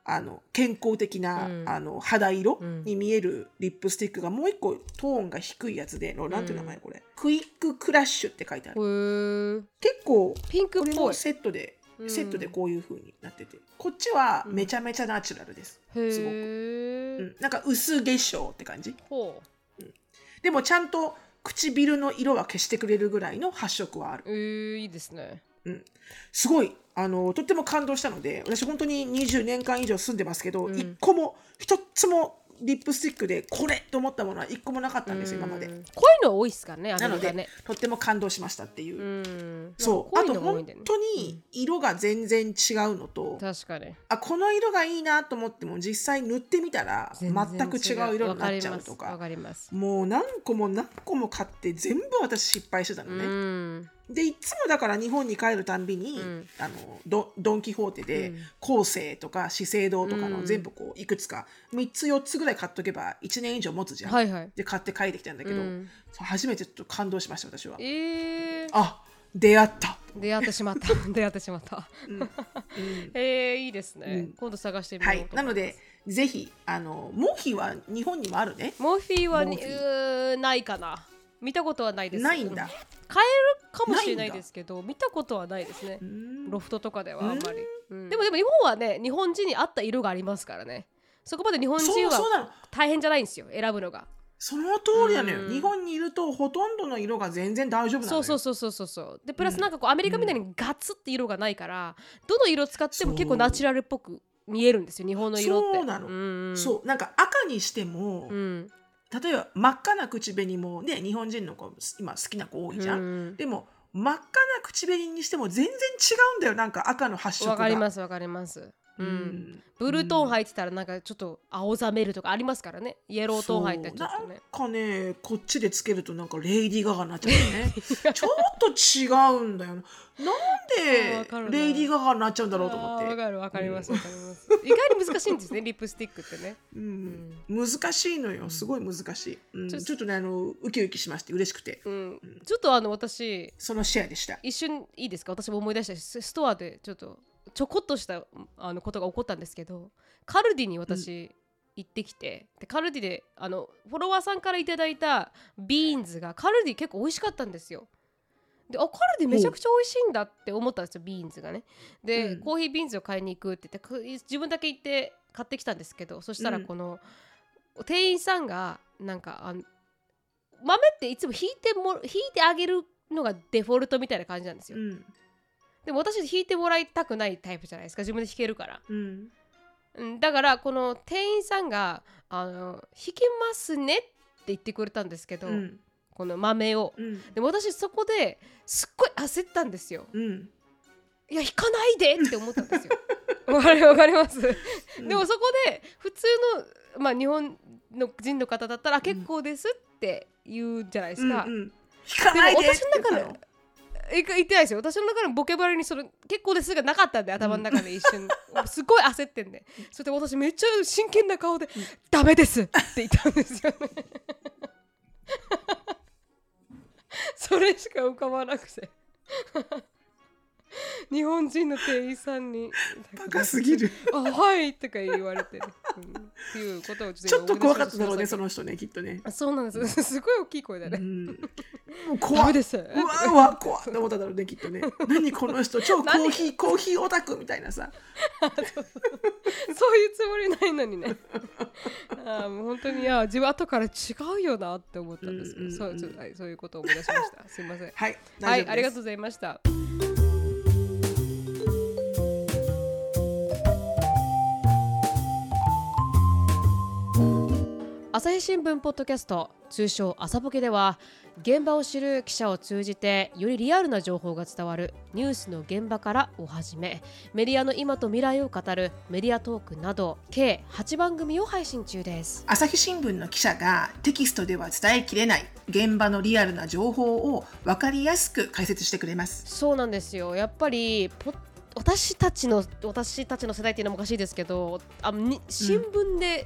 あの健康的な、うん。あの肌色うん。に見えるリップスティックがもう一個トーンが低いやつで、のなんていう名前これ、クイッククラッシュって書いてある、結構ピンクっぽい。セットで、うんセットでこういう風になってて。こっちはめちゃめちゃナチュラルです、へすごく、え、うん、なんか薄化粧って感じ。ほう。でもちゃんと唇の色は消してくれるぐらいの発色はある。えー、いいですね。すごいあのとっても感動したので私本当に20年間以上住んでますけど、うん。一個も一つもリップスティックでこれと思ったものは一個もなかったんですよ今まで。うんこういうの多いっすからねなので、とっても感動しましたっていう、うん。そう。あと本当に色が全然違うのと、確かに。あこの色がいいなと思っても実際塗ってみたら全く違う色になっちゃうとわかかります。もう何個も何個も買って全部私失敗してたのね、んでいつもだから日本に帰るたんびに、うん。あのドドン・キホーテで、うん。後世とか資生堂とかうん。の全部こういくつか3つ4つぐらい買っとけば1年以上持つじゃん、はいはい。で買って帰ってきたんだけど、うん。初めてちょっと感動しました私は。えー、あ出会った、出会ってしまった。出会ってしまった。うん。うん。えー、いいですね、うん。今度探してみよはうと思います。い。なのでぜひあのモヒは日本にもあるね。モーフィーはにないかな見たことはないです。ないんだ。買えるかもしれないですけど見たことはないですね。うん。ロフトとかではあんまり、うん。でもでも日本はね日本人に合った色がありますからね。そこまで日本人は大変じゃないんですよ選ぶのが。その通りなのよ、うん。日本にいるとほとんどの色が全然大丈夫なのよ。そうそうそうそうそうそう。でプラスなんかこうアメリカみたいにガツって色がないからどの色使っても結構ナチュラルっぽく見えるんですよ日本の色って。そうなの。んん。そう。なんか赤にしても、うん例えば真っ赤な口紅もね日本人の子今好きな子多いじゃん、うん。でも真っ赤な口紅にしても全然違うんだよなんか赤の発色が。わかりますわかりますううん。んブルートーン入ってたらなんかちょっと青ざめるとかありますからね。イエロートーン入ったらちょっとね。なんかねこっちでつけるとなんかレイディー・ガガになっちゃうよね。ちょっと違うんだよななんでレイディー・ガガになっちゃうんだろうと思って。わかるわかりますわかります。意外に難しいんですねリップスティックってね。うん、難しいのよ。すごい難しい、うん。ちょっとちょっとねあのウキウキしまして嬉しくて。うん。ちょっとあの私。そのシェアでした。一瞬いいですか？私も思い出したスストアでちょっとちょこっとしたあのことが起こったんですけどカルディに私行ってきて、でカルディであのフォロワーさんからいただいたビーンズがカルディ結構美味しかったんですよ。であカルディめちゃくちゃ美味しいんだって思ったんですよビーンズがね。で、うん。コーヒービーンズを買いに行くって言ってく自分だけ行って買ってきたんですけどそしたらうん。この、店員さんがなんかあの豆っていつも挽いても挽いてあげるのがデフォルトみたいな感じなんですよ、うんでも私挽いてもらいたくないタイプじゃないですか。自分で挽けるから、うん。うん、だからこの店員さんがあの「弾けますね」って言ってくれたんですけど、うん。この豆を。うん。でも私そこですっごい焦ったんですよ。うん。いや弾かないでって思ったんですよ。わかります、うん。でもそこで普通の、まあ、日本の人の方だったらあ結構ですって言うじゃないですか、うんうん。引かないででも私の中で言ってないですよ。私の中のボケバラにその結構ですがなかったんで頭の中で一瞬、すごい焦ってんで。それで私めっちゃ真剣な顔で「ダメです!」って言ったんですよね。それしか浮かばなくて 日本人の店員さんに。バカすぎる「あはい」とか言われてね、うんっていうことをちょっと怖かっただろうねそのの人ねきっとね。そうなんです。すごい大きい声だね、うん。も うダ怖っメです。うわうわ怖っって思っただろうねきっとね。何この人超コーヒーコーヒーオタクみたいなさ。そういうつもりないのにね。あーもう本当にいや自分後から違うよなって思ったんですけど、うんうんうんそうそうはいそうことを思い出しました。すいません。はいはい、ありがとううございました。朝日新聞ポッドキャスト通称朝ポケでは現場を知る記者を通じてよりリアルな情報が伝わるニュースの現場からをはじめメディアの今と未来を語るメディアトークなど計8番組を配信中です。朝日新聞の記者がテキストでは伝えきれない現場のリアルな情報を分かりやすく解説してくれます。そうなんですよ。やっぱりポ私たちの私たちの世代っていうのもおかしいですけどあに新聞で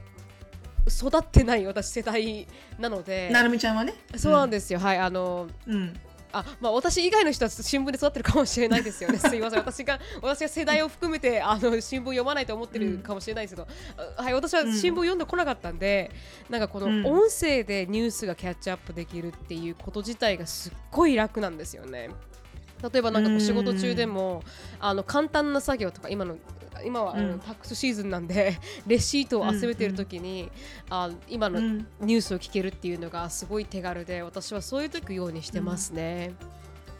育ってない私世代なので、なるみちゃんはね。そうなんですよ、はいあのうん。あまあ私以外の人は新聞で育ってるかもしれないですよね。すいません。私が私が世代を含めてあの新聞読まないと思ってるかもしれないですけど、あはい私は新聞読んでこなかったんで、なんかこのうん。音声でニュースがキャッチアップできるっていうこと自体がすっごい楽なんですよね。例えばなんかこう仕事中でもあの簡単な作業とか今の今はあのうんタックスシーズンなんで レシートを集めてる時に、あ今のうん。ニュースを聞けるっていうのがすごい手軽で私はそういう時ようにしてますね。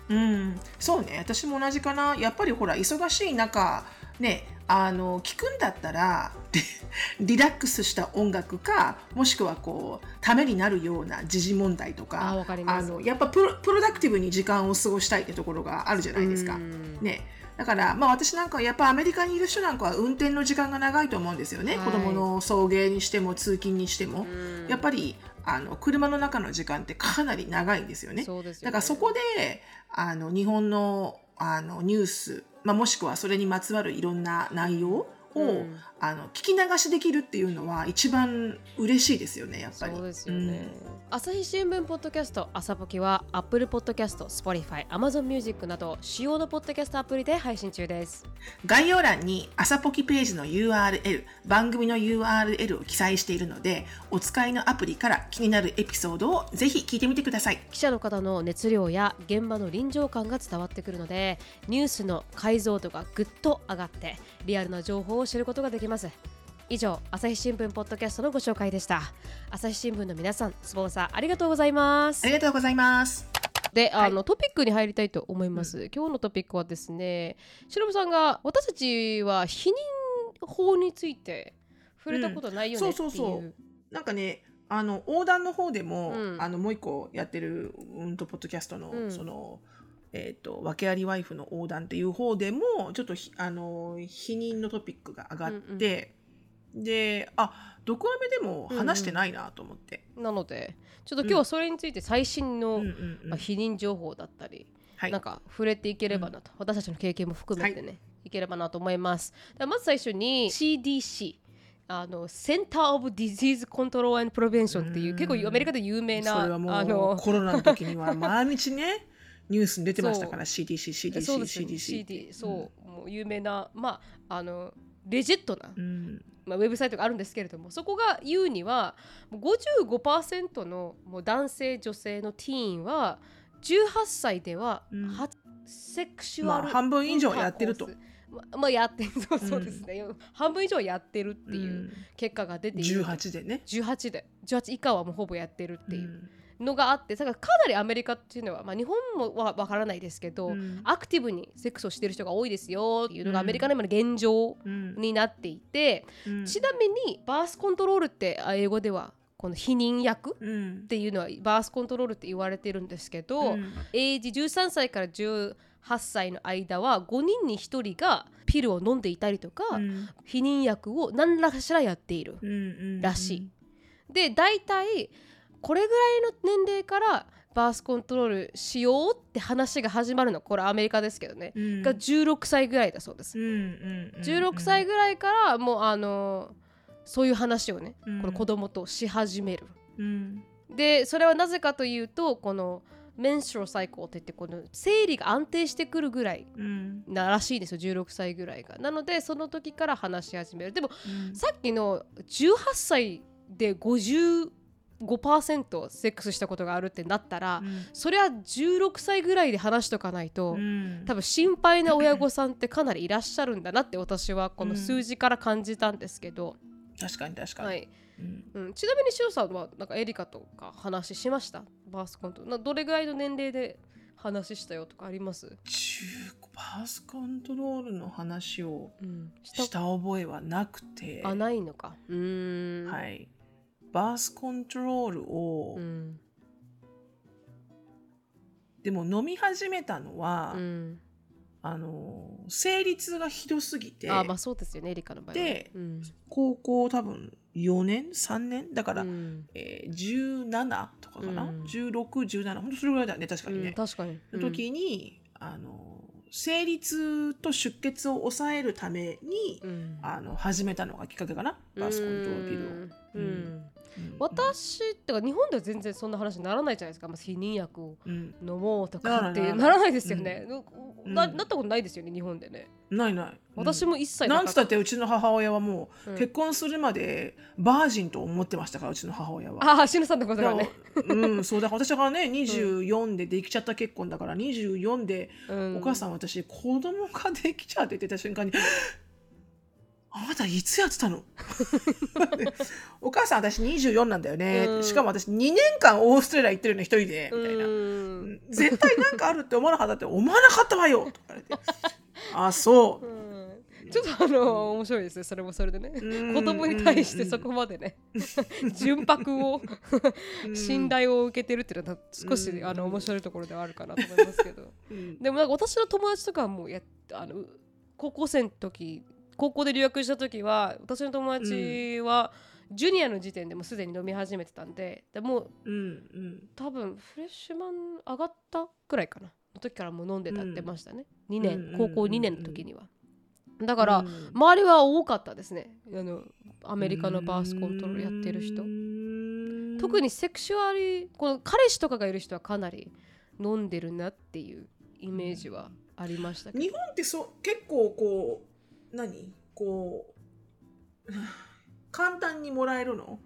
うん、そうね。私も同じかな。やっぱりほら忙しい中ねあの聞くんだったらリ リラックスした音楽かもしくはこうためになるような時事問題とかあのやっぱプロプロダクティブに時間を過ごしたいってところがあるじゃないですか。う。ん。ねだから、まあ、私なんかはやっぱアメリカにいる人なんかは運転の時間が長いと思うんですよね、はい。子供の送迎にしても通勤にしても、うん。やっぱりあの車の中の時間ってかなり長いんですよね。よね。だからそこであの日本のあのニュース、まあ、もしくはそれにまつわるいろんな内容を、うんあの聞き流しできるっていうのは一番嬉しいですよねやっぱり。そうですよね、朝日新聞ポッドキャスト朝ポキは Apple Podcast、Spotify、Amazon Music など主要のポッドキャストアプリで配信中です。概要欄に朝ポキページの URL 番組の URL を記載しているのでお使いのアプリから気になるエピソードをぜひ聞いてみてください。記者の方の熱量や現場の臨場感が伝わってくるのでニュースの解像度がぐっと上がってリアルな情報を知ることができます。以上朝日新聞ポッドキャストのご紹介でした。朝日新聞の皆さんスポンサーありがとうございます。ありがとうございます。で、はい。あのトピックに入りたいと思います。今日のトピックはですね、しのぶさんが私たちは否認法について触れたことないよねう。そうそうそう。なんかねあの横断の方でも、うん。あのもう一個やってるうんとポッドキャストの、うん。そのえっ、と訳ありワイフの横断っていう方でもちょっとひあの否認のトピックが上がって、であドクアメでも話してないなと思って、なので、ちょっと今日はそれについて最新の、うんうんうん。まあ、避妊情報だったり、はい。なんか触れていければなと、私たちの経験も含めてね、いければなと思います。まず最初に CDC あの Center of Disease Control and Preve ntion っていう、うん。結構アメリカで有名なそれはもうあのコロナの時には毎日ね ニュースに出てましたから CDC、CDC、CDC。CD そう、もう有名なまああの legit な、うん。まあ、ウェブサイトがあるんですけれどもそこが言うにはもう55%のもう男性女性のティーンは18歳では、うん。はセクシュアル、まあ半分以上やってると。ままあやってる そうそうですね、半分以上やってるっていううん。結果が出ている、18でね。18で。18以下はもうほぼやってるっていう。うんのがあってだからかなりアメリカっていうのは、まあ、日本もはわからないですけど、うん。アクティブにセックスをしてる人が多いですよっていうのがうん。アメリカの今の現状うんになっていて、うん。ちなみにバースコントロールってあ英語ではこの否認役っうんていうのはバースコントロールって言われてるんですけど、うん。エイジ13歳から18歳の間は5人に1人がピルを飲んでいたりとか、うん。避妊薬を何らかしらやっている。うんうん。らしい。で大体これぐらいの年齢からバースコントロールしようって話が始まるの。これアメリカですけどね、うん。が16歳ぐらいだそうです、うんうんうん16歳ぐらいからもうあのそういう話をね、うん。この子供とし始める。うん。でそれはなぜかというとこのメンストロサイクルって言ってこの生理が安定してくるぐらいうん。ならしいんですよ。16歳ぐらいが。なのでその時から話し始める。でもうん。さっきの18歳で55%セックスしたことがあるってなったら、それは16歳ぐらいで話しとかないと、うん。多分心配な親御さんってかなりいらっしゃるんだなって私はこの数字から感じたんですけど、確かに確かに、はい。うん。うん、ちなみにシロさんはなんかエリカとか話しました？バースコント。などれぐらいの年齢で話したよとかあります、中バースコントロールの話をうん、した覚えはなくて。あないのか。うーん、はいバースコントロールを、うんでも飲み始めたのは、うん。あの生理痛がひどすぎて。あまあそうですよねエリカの場合はでうん。高校多分4年3年？だから、うん。えー17とかかな、うん。1617本当それぐらいだよね確かにね。うん、確かに。の時に、あの生理痛と出血を抑えるために、うん。あの始めたのがきっかけかな？バースコントロールピルを。うん私ってか日本では全然そんな話にならないじゃないですか、まあ、避妊薬をうん、飲もうとかってならないですよね、うん。ななったことないですよね日本でね、ないない。私も一切なんつったっってうちの母親はもう、うん。結婚するまでバージンと思ってましたからうちの母親は。ああしのさんのことがね、うん、そう。だから私がね24でできちゃった結婚だから24で、うん、お母さん私子供ができちゃうって言ってた瞬間に「あなたいつやってたの? 」お母さん私24なんだよね、うん。しかも私2年間オーストラリア行ってるの一人でみたいな、うん。絶対なんかあるって思わなかったって思わなかったわよ。とか言われて。あそう。うん。ちょっとあの面白いですね。それもそれでね。うん。子供に対してそこまでね。純白を信頼を受けてるっていうのは少しうん。あの面白いところではあるかなと思いますけど。うん。でもなんか私の友達とかはもうやあの高校生の時高校で留学した時は私の友達はジュニアの時点でもうすでに飲み始めてたんででもううんうん。多分フレッシュマン上がったくらいかな。の時からもう飲んでたってましたね、2年、うん高校2年の時には、だから、うん。周りは多かったですね。あのアメリカのバースコントロールやってる人。人特にセクシュアリこの彼氏とかがいる人はかなり飲んでるなっていうイメージはありましたけど、日本ってそう結構こう何？こう簡単にもらえるの？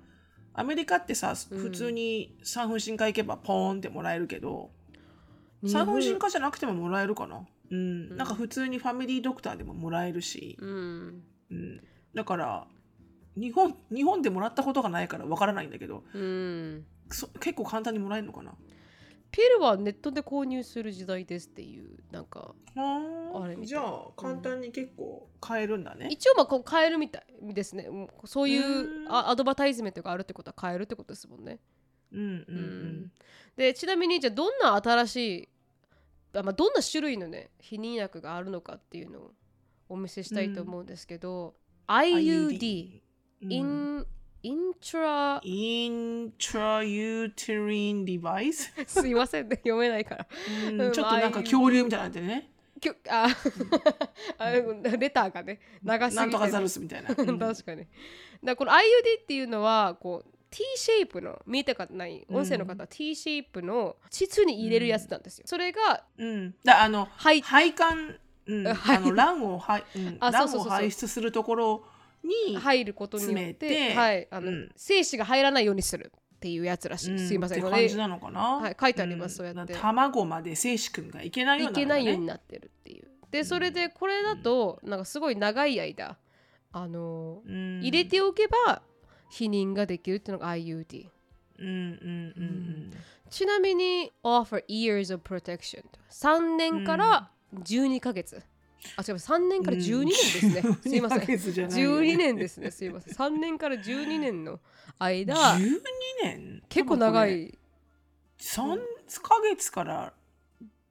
アメリカってさ、うん。普通に産婦人科行けばポーンってもらえるけど産婦人科じゃなくてももらえるかな、うん。うん。なんか普通にファミリードクターでももらえるし、うん。うん、だから日本日本でもらったことがないからわからないんだけどうん。そ結構簡単にもらえるのかな？ピルはネットで購入する時代ですっていうなんかあれみたい。じゃあ簡単に結構買えるんだね、一応まあこう買えるみたいですね。そういうアドバタイズメントがあるってことは買えるってことですもんね。うんうんううん。でちなみにじゃあどんな新しいあ、まあ、どんな種類のね避妊薬があるのかっていうのをお見せしたいと思うんですけど、IUD、うん。インイントライントラユーテリンデバイス、すいませんね。読めないから。うんうんちょっとなんか恐竜みたいになってね。きょあ あレターがね長すぎてなんとかザルスみたいな、うん。確かに。だこの IUD っていうのはこう T シェイプの見たことない音声の方は T シェイプの膣に入れるやつなんですよ。それがうん、だあのはい。配管、うん、はい。あの卵をはい、う排出するところに、入ることによっててはいあのうん。精子が入らないようにするっていうやつらしい。うん。すいません。って感じなのかな、はい書いてありますそうやって。卵まで精子くんがいけないよういにね。けないようになってるっていう。でそれでこれだとなんかすごい長い間あのうん。入れておけば避妊ができるっていうのが IUD。うんうんうんちなみに offer years of protection 3年から12ヶ月、あ違う3年から12年ですね、う んすいません。12ヶ月じゃないよ。ね12年ですね。すいません。3年から12年の間12年？結構長い。3ヶ月から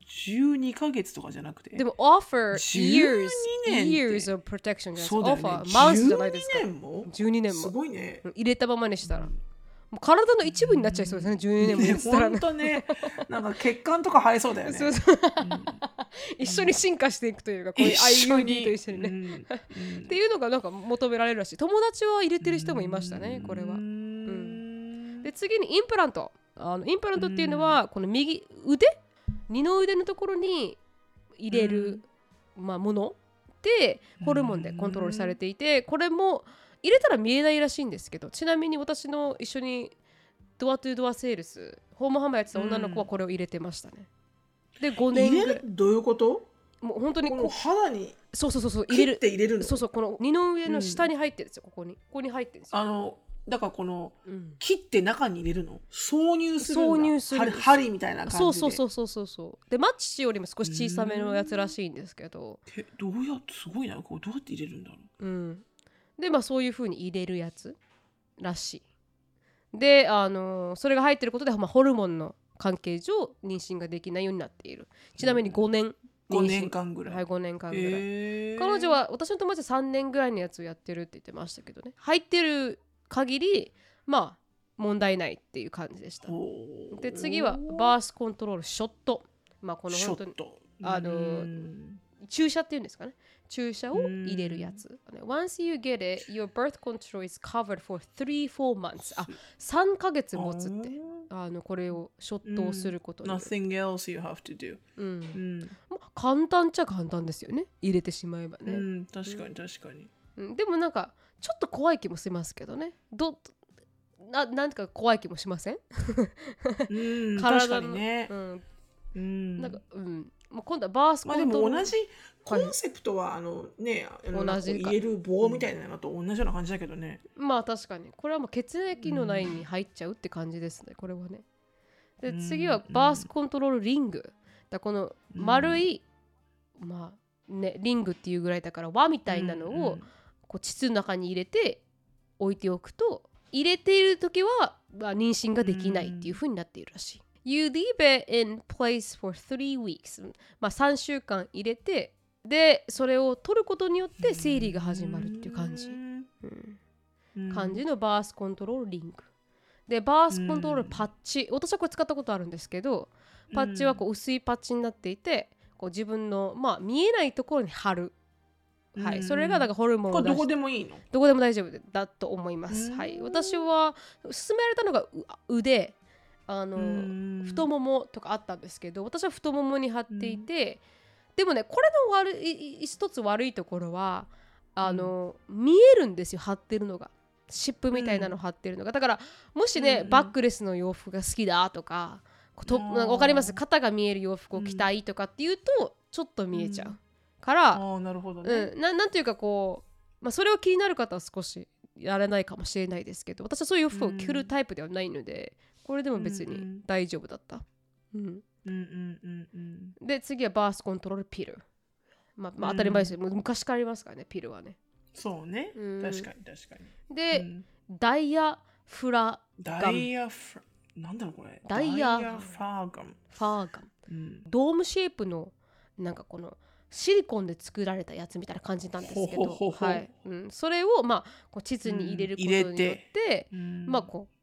12ヶ月とかじゃなくて？でも offer 12 years years of protection じゃないですか。ね。offer months じゃないですか。12年も？12年すもごいね。うん入れたままにしたらもう体の一部になっちゃいそうですね12年もやってたら。本ね当ね。なんか血管とか生えそうだよね。そうそう。う ん一緒に進化していくというかこういう IUD と一緒にね、っていうのがなんか求められるらしい。友達は入れてる人もいましたねこれは。うん。で次にインプラント。あのインプラントっていうのはこの右腕？二の腕のところに入れる、まあ、もの？でホルモンでコントロールされていてこれも入れたら見えないらしいんですけどちなみに私の一緒にドアトゥドアセールス訪問販売やってた女の子はこれを入れてましたね。で5年入ぐらい。れる？どういうこと？もう本当にこう肌に？そうそうそうそう入れる。て入れるの？そうそうこの二の上の下に入ってるんですよ。ここにここに入ってるんですよ、あのだからこのうん。切って中に入れるの？挿入するんだ挿入する針針みたいな感じで？そうそうそうそうそうそう。でマッチよりも少し小さめのやつらしいんですけど。えどうやってすごいな。こうどうやって入れるんだろう？うんでまあそういう風に入れるやつらしい。であのそれが入ってることで、まあ、ホルモンの関係上妊娠ができないようになっている。ちなみに5年5年間ぐらい、はい5年間ぐらい、へー。彼女は私の友達は3年ぐらいのやつをやってるって言ってましたけどね。入ってる限りまあ問題ないっていう感じでした。で次はバースコントロールショット。まあこの本当にット。あのうん注射っていうんですかね。注射を入れるやつ。Once you get it, your birth control is covered for 3-4 months. あ、3ヶ月持つって。あのこれをショットをすることに Nothing else you have to do. うん。うん、まあ簡単っちゃ簡単ですよね。入れてしまえばね、うん、確かに確かに。うん。でもなんかちょっと怖い気もしますけどね。どななんか怖い気もしません、うん。体の。確かにね。う、ん、うん、なんかうんもう今度はバースコまあでントロール、も同じコンセプトはあのね同じか。こう入れる棒みたいなのと同じような感じだけどね、まあ確かに。これはもう血液の内に入っちゃうって感じですねこれはね。でうん次はバースコントロールリング。だこの丸い、まあねリングっていうぐらいだから輪みたいなのを、うん。こう膣の中に入れて置いておくと入れている時は、まあ、妊娠ができないっていう風になっているらしい。You leave it in place for three weeks、まあ、3週間入れてでそれを取ることによって生理が始まるっていう感じ、うん。うん。感じのバースコントロールリングでバースコントロールパッチ、私はこれ使ったことあるんですけどパッチはこう薄いパッチになっていてこう自分の、まあ、見えないところに貼る、はい、うんそれがなんかホルモンこれどこでもいいの？どこでも大丈夫だと思います。うん。はい、私は勧められたのがう腕あの、うん。太ももとかあったんですけど私は太ももに貼っていて、でもねこれの悪いい一つ悪いところはあの、見えるんですよ貼ってるのが。湿布みたいなの貼ってるのが、だからもしね、うんうん。バックレスの洋服が好きだとかとかわかります？肩が見える洋服を着たいとかっていうと、ちょっと見えちゃう、から、ああなるほどね、うん、ななんていうかこう、まあ、それを気になる方は少しやらないかもしれないですけど私はそういう洋服を着るタイプではないので、これでも別に大丈夫だった、うん、うんうんうんうん。で次はバースコントロールピル。まあ、まあ、うん。当たり前ですよ、もう昔からありますからねピルはね。そうね、うん。確かに確かに。で、うん。ダイヤフラダイヤフラなんだろうこれ。ダイヤファーガン、ファーガンうん、ドームシェイプのなんかこのシリコンで作られたやつみたいな感じなんですけど。はい。うん、それをまあこう地図に入れることによって,、うん。まあこう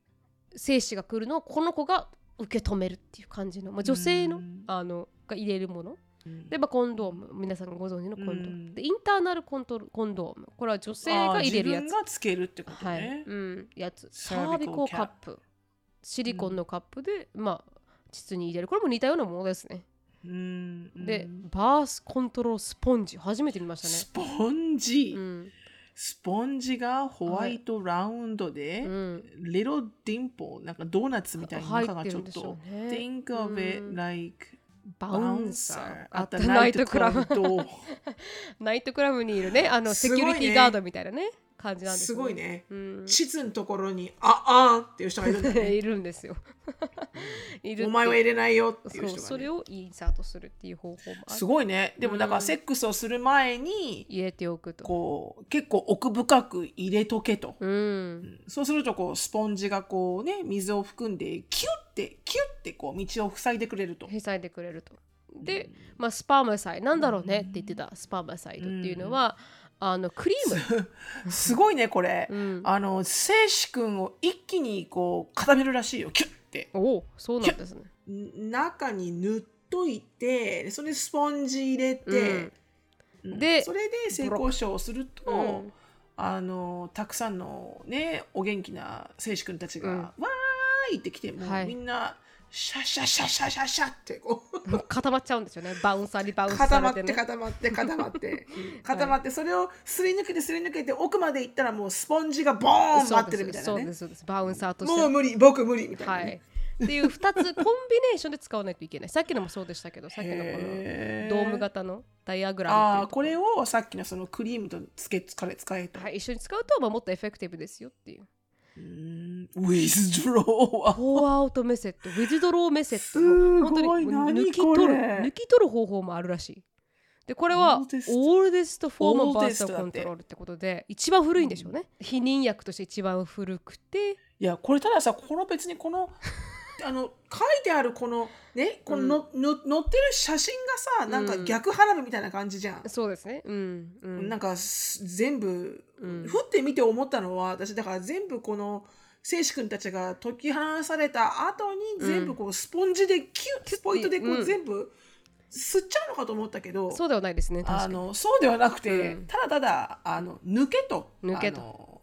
精子が来るのをこの子が受け止めるっていう感じの、まあ、女性の,、うん。あのが入れるもの。うん。で、まあ、コンドーム皆さんがご存知のコンドーム、うん。でインターナルコントロコンドーム。これは女性が入れるやつ。自分がつけるってことはい。ね、うん、やつ。ササービコカップ。シリコンのカップで、まあ膣に入れる。これも似たようなものですね。うん。でうん。バースコントロールスポンジ。初めて見ましたスねポンジ、うんスポンジがホワイトラウンドで、うん。リロディンポなんかドーナツみたいに中がちょっと、うね。Think of it うん。like バウンサーあったナイトクラブ ナイトクラブにいるね。あのセキュリティガードみたいなね感じなんですすごいね、うん。地図のところにああーっていう人がいるんだね。いるんですよ。いるお前は入れないよっていう人が、ね、そうそれをインサートするっていう方法もある。すごいね。でもだかうん。らセックスをする前に入れておくと。こう結構奥深く入れとけと、うん。そうするとこうスポンジがこうね水を含んでキュッてキュッてこう道を塞いでくれると。塞いでくれると。で、まあ、スパーマサイドなんだろうねって言ってたスパーマサイドっていうのは、あのクリーム。す ごいねこれ、うん。あの精子くんを一気にこう固めるらしいよ。キュッて。おおそうなんですね。ん中に塗っといてでそれでスポンジ入れて、うん。でそれで性交渉をすると、うん。あのたくさんのねお元気な精子くんたちが、うん。わーいってきてもう、はい。みんなシャシャシャシャシャシャってこう。固まっちゃうんですよね。バウンサーにバウンス固まって固まって固まって。固まってそれをすり抜けてすり抜けて奥まで行ったらもうスポンジがボーン待ってるみたいなね。そうですそうです。バウンサーとして。もう無理僕無理みたいなはね、い。っていう2つコンビネーションで使わないといけない。さっきのもそうでしたけどさっきのこのドーム型のダイアグラムああこれをさっきのそのクリームとつけ使え使えと、はい、一緒に使うと、まあ、もっとエフェクティブですよっていう。うーん。ウィズドローフォーアウトメセット、ウィズドローメセット。すごい。本当に何抜き取る抜き取る方法もあるらしい。でこれは Oldest oldest form of Oldest birth だって control ってことで一番古いんでしょうね、避妊薬として一番古くて。いやこれたださこの別にこのあの書いてあるこのねこのの、の載ってる写真がさなんか逆花火みたいな感じじゃん。そうですね。うん。うん。なんかす全部、うん。ふって見て思ったのは私だから全部この聖司君たちが解き放された後に全部こうスポンジでキュッスポイトでこううん。全部吸っちゃうのかと思ったけど、そうではないですね確あのそうではなくて、うん。ただただあの抜けと。抜けと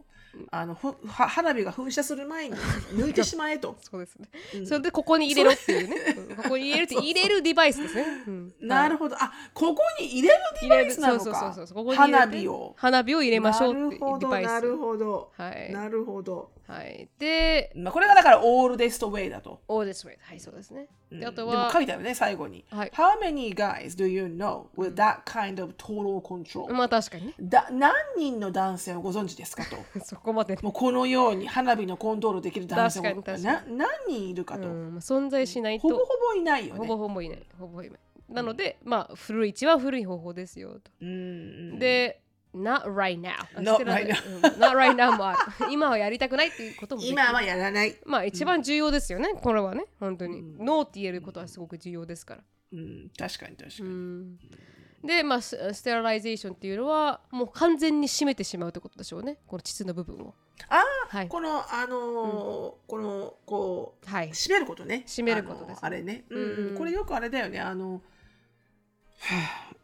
あのふは花火が噴射する前に 抜いてしまえと。そうですね、うん。それでここに入れろっていうね、う。んここに入れるって入れるデバイスですね、うん。なるほど。あ、ここに入れるデバイスなのか。花火を。花火を入れましょうっていうなるほど、デバイスなるほど。はい。なるほど。はい、でまあ、これがだからオールデストウェイだと。オーデスウェイ。はいそうですね、うん。であとでもは書いてあるね、最後に。はい。How many guys do you know with that kind of total control? まあ確かにね。だ何人の男性をご存知ですかと。そこまで。ねもうこのように花火のコントロールできる男性確かに確かな何人いるかと。うん、存在しないと。ほぼほぼいないよね。ほぼほぼいない。ほぼいない。なので、まあ古い一番古い方法ですよと、うんうん、で not right now. Not right うん。Not right now もある今はやりたくないっていうことも今はやらない。まあ一番重要ですよね、これはね本当に、ノーって言えることはすごく重要ですから。うん、確かに確かに。うん。でまあス sterilization っていうのはもう完全に締めてしまうってことでしょうね。この膣の部分を。あはい。このあのーこのこうはい。締めることね。締めることですあれね、うん。うん。うんこれよくあれだよね。あのは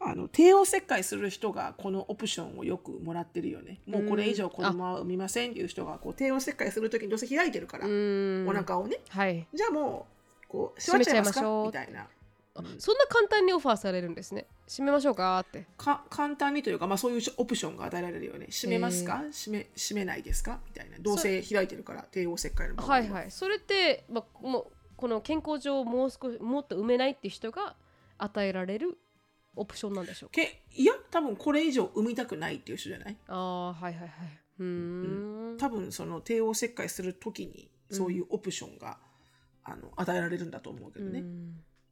ああの帝王切開する人がこのオプションをよくもらってるよね。もうこれ以上子供は産みませんっていう人がこう帝王切開するときにどうせ開いてるから、うんお腹をね。はい。じゃあもうこう閉まっちゃいますか？閉めちゃいましょう。みたいな。あそんな簡単にオファーされるんですね。締めましょうかって。か簡単にというか、まあ、そういうオプションが与えられるよね。閉めますか？閉め閉めないですか？みたいな。どうせ開いてるから帝王切開の場合は。いはい。それって、まあ、もうこの健康上もう少しもっと埋めないっていう人が与えられるオプションなんでしょうか？けいや多分これ以上産みたくないっていう人じゃない？ああはいはいはい。うーん。多分その帝王切開するときにそういうオプションが、あの与えられるんだと思うけどね。うん。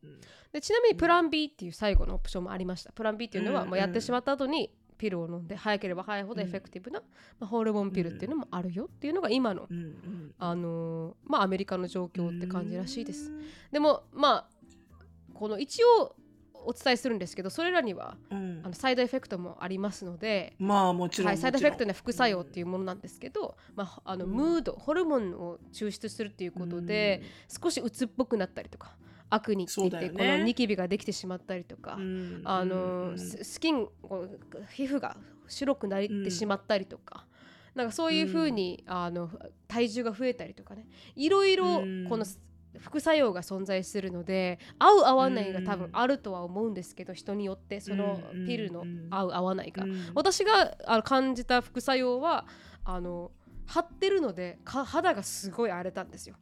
うん。でちなみにプラン B っていう最後のオプションもありました。プラン B っていうのは、うん。まあ、やってしまった後にピルを飲んで早ければ早いほどエフェクティブな、まあ、ホルモンピルっていうのもあるよっていうのが今の、うん。うん。あのーまあ、アメリカの状況って感じらしいです。うん。でもまあこの一応お伝えするんですけどそれらにはうん。あのサイドエフェクトもありますので、まあもちろん、はい、サイドエフェクトにねは副作用っていうものなんですけど、まあ、あのムードホルモンを抽出するっていうことで、少し鬱っぽくなったりとか悪にって言って、ね。このニキビができてしまったりとか、うんあのうんススキンこう皮膚が白くなってしまったりとか、なんかそういうふうに、あの体重が増えたりとかねいろいろうん。この副作用が存在するので合う合わないが多分あるとは思うんですけど人によってそのうんピルのうん合う合わないが、うん。私があの感じた副作用はあの張ってるのでか肌がすごい荒れたんですよ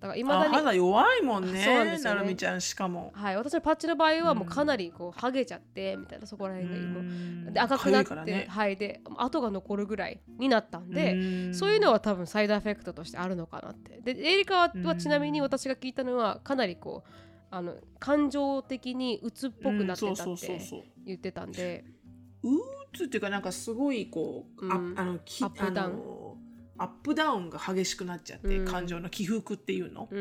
だからいまあだに肌弱いもんねそうなんですよね。なるみちゃんしかも。はい、私のパッチの場合はもうかなりこう剥げちゃってみたいなそこら辺がもうで赤くなって、はいで跡が残るぐらいになったんで、ん。そういうのは多分サイドエフェクトとしてあるのかなって。でエリカははちなみに私が聞いたのはかなりこうあの感情的に鬱っぽくなってたって言ってたんで、うつっていうかなんかすごいこう、あうん。あのきアップダウン。あのアップダウンが激しくなっちゃって、うん。感情の起伏っていうの、うん、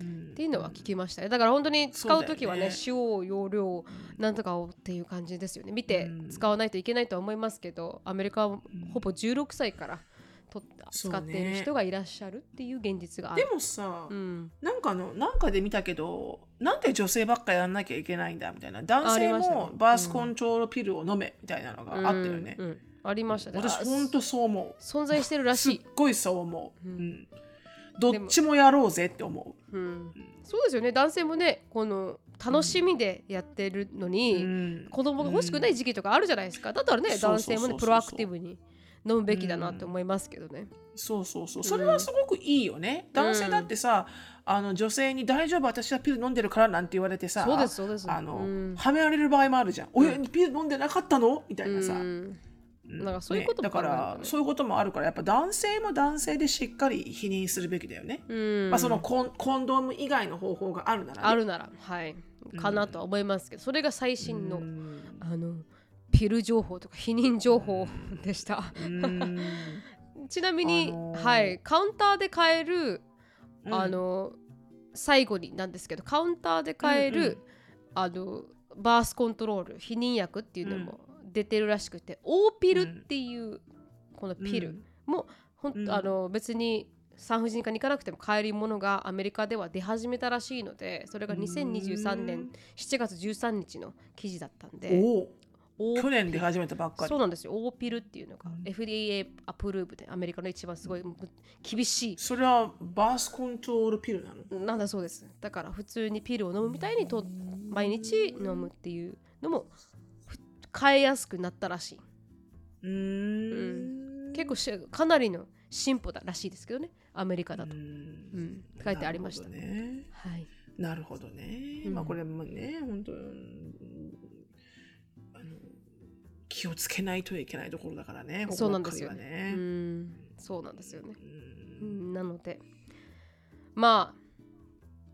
うん。っていうのは聞きましたよ。だから本当に使う時はねそう塩容量なんとかをっていう感じですよね。見てうん。使わないといけないとは思いますけどアメリカはほぼ16歳から使っている人がいらっしゃるっていう現実があでる。もさ、うん、なんかのなんかで見たけどなんで女性ばっかやんなきゃいけないんだみたいな。男性もバースコントロールピルを飲めみたいなのがあったよね、うんうんありましたね。あ私ほんとそう思う。存在してるらすっしい。ごいそう思う、ううん。んどっちもやろうぜって思う。ん、そうですよね。男性もねこの楽しみでやってるのう、に、うん。子供が欲しくない時期とかあるじゃないですか。だったらね男性もねプロアクティブに飲むべきだなって思いますけどね。そうそうそう。それはすごくいいよね、男性だってさあの女性に「大丈夫私はピル飲んでるから」なんて言われてさそうですそうです。あの、うん。はめられる場合もあるじゃん「おやピル飲んでなかったの?」みたいなさ、なんかそういうこともね。だからそういうこともあるからやっぱ男性も男性でしっかり否認するべきだよね、うん。まあ、そのコンコンドーム以外の方法があるなら、ね、あるならはい。かなとは思いますけど、それが最新の、うん。あのピル情報とか避妊情報でした。うん。ちなみに、あのーはい、カウンターで買える、うん。あの最後になんですけどカウンターで買える、うんうん。あのバースコントロール避妊薬っていうのも出てるらしくて、オーピルっていうこのピルうん。も、ほんうん。あの別に産婦人科に行かなくても買えるものがアメリカでは出始めたらしいのでそれが2023年7月13日の記事だったんで去年出始めたばっかり。そうなんですよ。オーピルっていうのがうん。FDA アプローブでアメリカの一番すごい厳しい。それはバースコントロールピルなの？なんだそうです。だから普通にピルを飲むみたいにと毎日飲むっていうのもふ変えやすくなったらしい。うーん。結構しかなりの進歩だらしいですけどね。アメリカだと、ううん。ん、書いてありました、ね。はい、なるほどね、うん。まあこれもね本当うんあの気をつけないといけないところだからねそうなんですよね。うん。そうなんですよね、ううんん、なので。まあ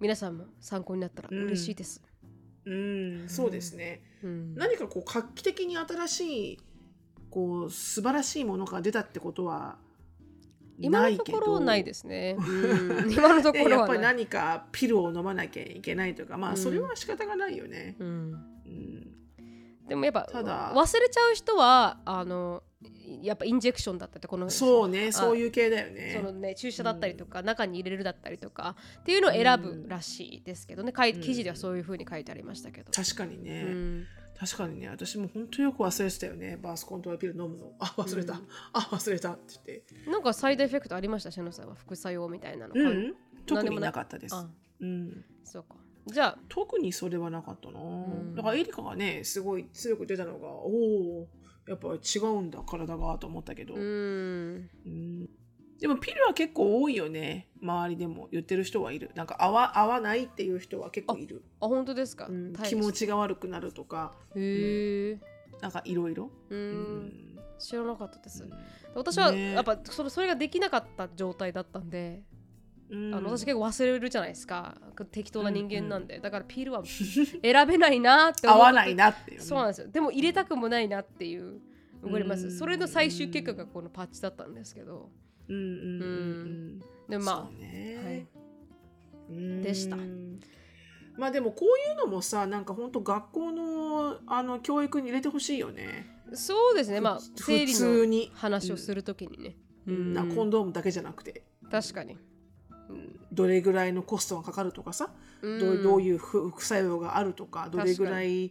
皆さんも参考になったら嬉しいです、うん。そうですね、うん。何かこう画期的に新しいこう素晴らしいものが出たってことは今のところないですね、うん、今のところでやっぱり何かピルを飲まなきゃいけないとかまうん。あそれは仕方がないよね。うん。うんでもやっぱ忘れちゃう人はあのやっぱインジェクションだったってこのそうねそういう系だよね。そのね注射だったりとか、中に入れるだったりとかっていうのを選ぶらしいですけどね、かい記事ではそういうふうに書いてありましたけど、確かにね、うん。確かにね。私も本当よく忘れてたよね。バースコントロールピル飲むの。あ忘れた、うん。あ忘れたって言って。なんかサイドエフェクトありました？シャノさんは副作用みたいなの、うん。特に何でもなかったです。あうん、そうかじゃあ。特にそれはなかったな、ん。だからエリカがねすごい強く出たのがおおやっぱ違うんだ体がと思ったけど、うーん。うん。でもピルは結構多いよね。周りでも言ってる人はいる。なんか合わ合わないっていう人は結構いる、あ本当ですか、うん。大気持ちが悪くなるとか。へえなんかいろいろううん。ん知らなかったです、うん。私はね。やっぱそれそれができなかった状態だったんで、うんあの私結構忘れるじゃないですか。適当な人間なんで、だからピルは選べないなって思って。合わないなっていうね、そうなんですよ。でも入れたくもないなっていうわかります、うんそれの最終結果がこのパッチだったんですけど。うんうんうんうん。でもまそうね。はい。うんでした。まあでもこういうのもさなんか本当学校のあの教育に入れてほしいよね。あそうですね。まあふ生理普通のに話をするときにね、うん。なコンドームだけじゃなくて。確かに、うんどれぐらいのコストがかかるとかさ、うん。どうどういう副副作用があるとかどれぐらい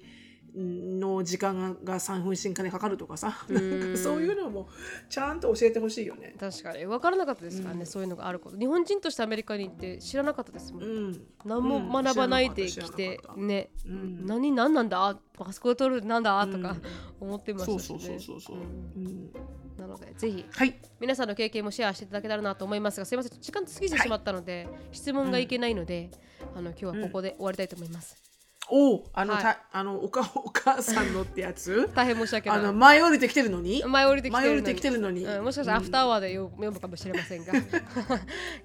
の時間が産婦人科にかかるとかさ、うん。なんかそういうのもちゃんと教えてほしいよね。確かに。分からなかったですからね、うん。そういうのがあること。日本人としてアメリカに行って知らなかったですもん、うん、何も学ばないで来てなかったね、うん。何何なんだ？パスコートルなんだ？とかうん。思ってましたしね。そうそうそうそうそう。うん。うん。なのでぜひはい、皆さんの経験もシェアしていただけたらなと思いますがすいません。時間過ぎてしまったので、質問がいけないので、あの今日はここで終わりたいと思います、おおあの、はい。たあのおか お母さんのってやつ？大変申し訳ない。あの前降りてきてるのに？前降りてきてるのに。うん、もしかしたらアフターアワーで読読むかもしれませんが。い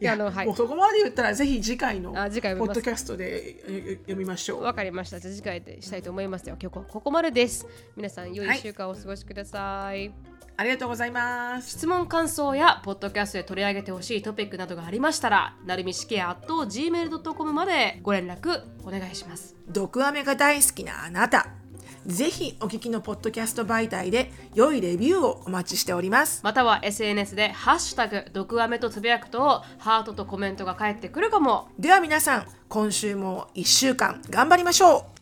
やあのはい。もうそこまで言ったらぜひ次回のあ次回ポッドキャストでえ読みましょう。わかりました。じゃあ次回でしたいと思います。では今日はここまでです。皆さん良いはい。1週間をお過ごしください。ありがとうございます。質問感想やポッドキャストで取り上げてほしいトピックなどがありましたら、なるみしきや gmail.com までご連絡お願いします。毒アメが大好きなあなた。ぜひお聞きのポッドキャスト媒体で良いレビューをお待ちしております。または SNS でハッシュタグ毒アメとつぶやくとハートとコメントが返ってくるかも。では皆さん、今週も1週間頑張りましょう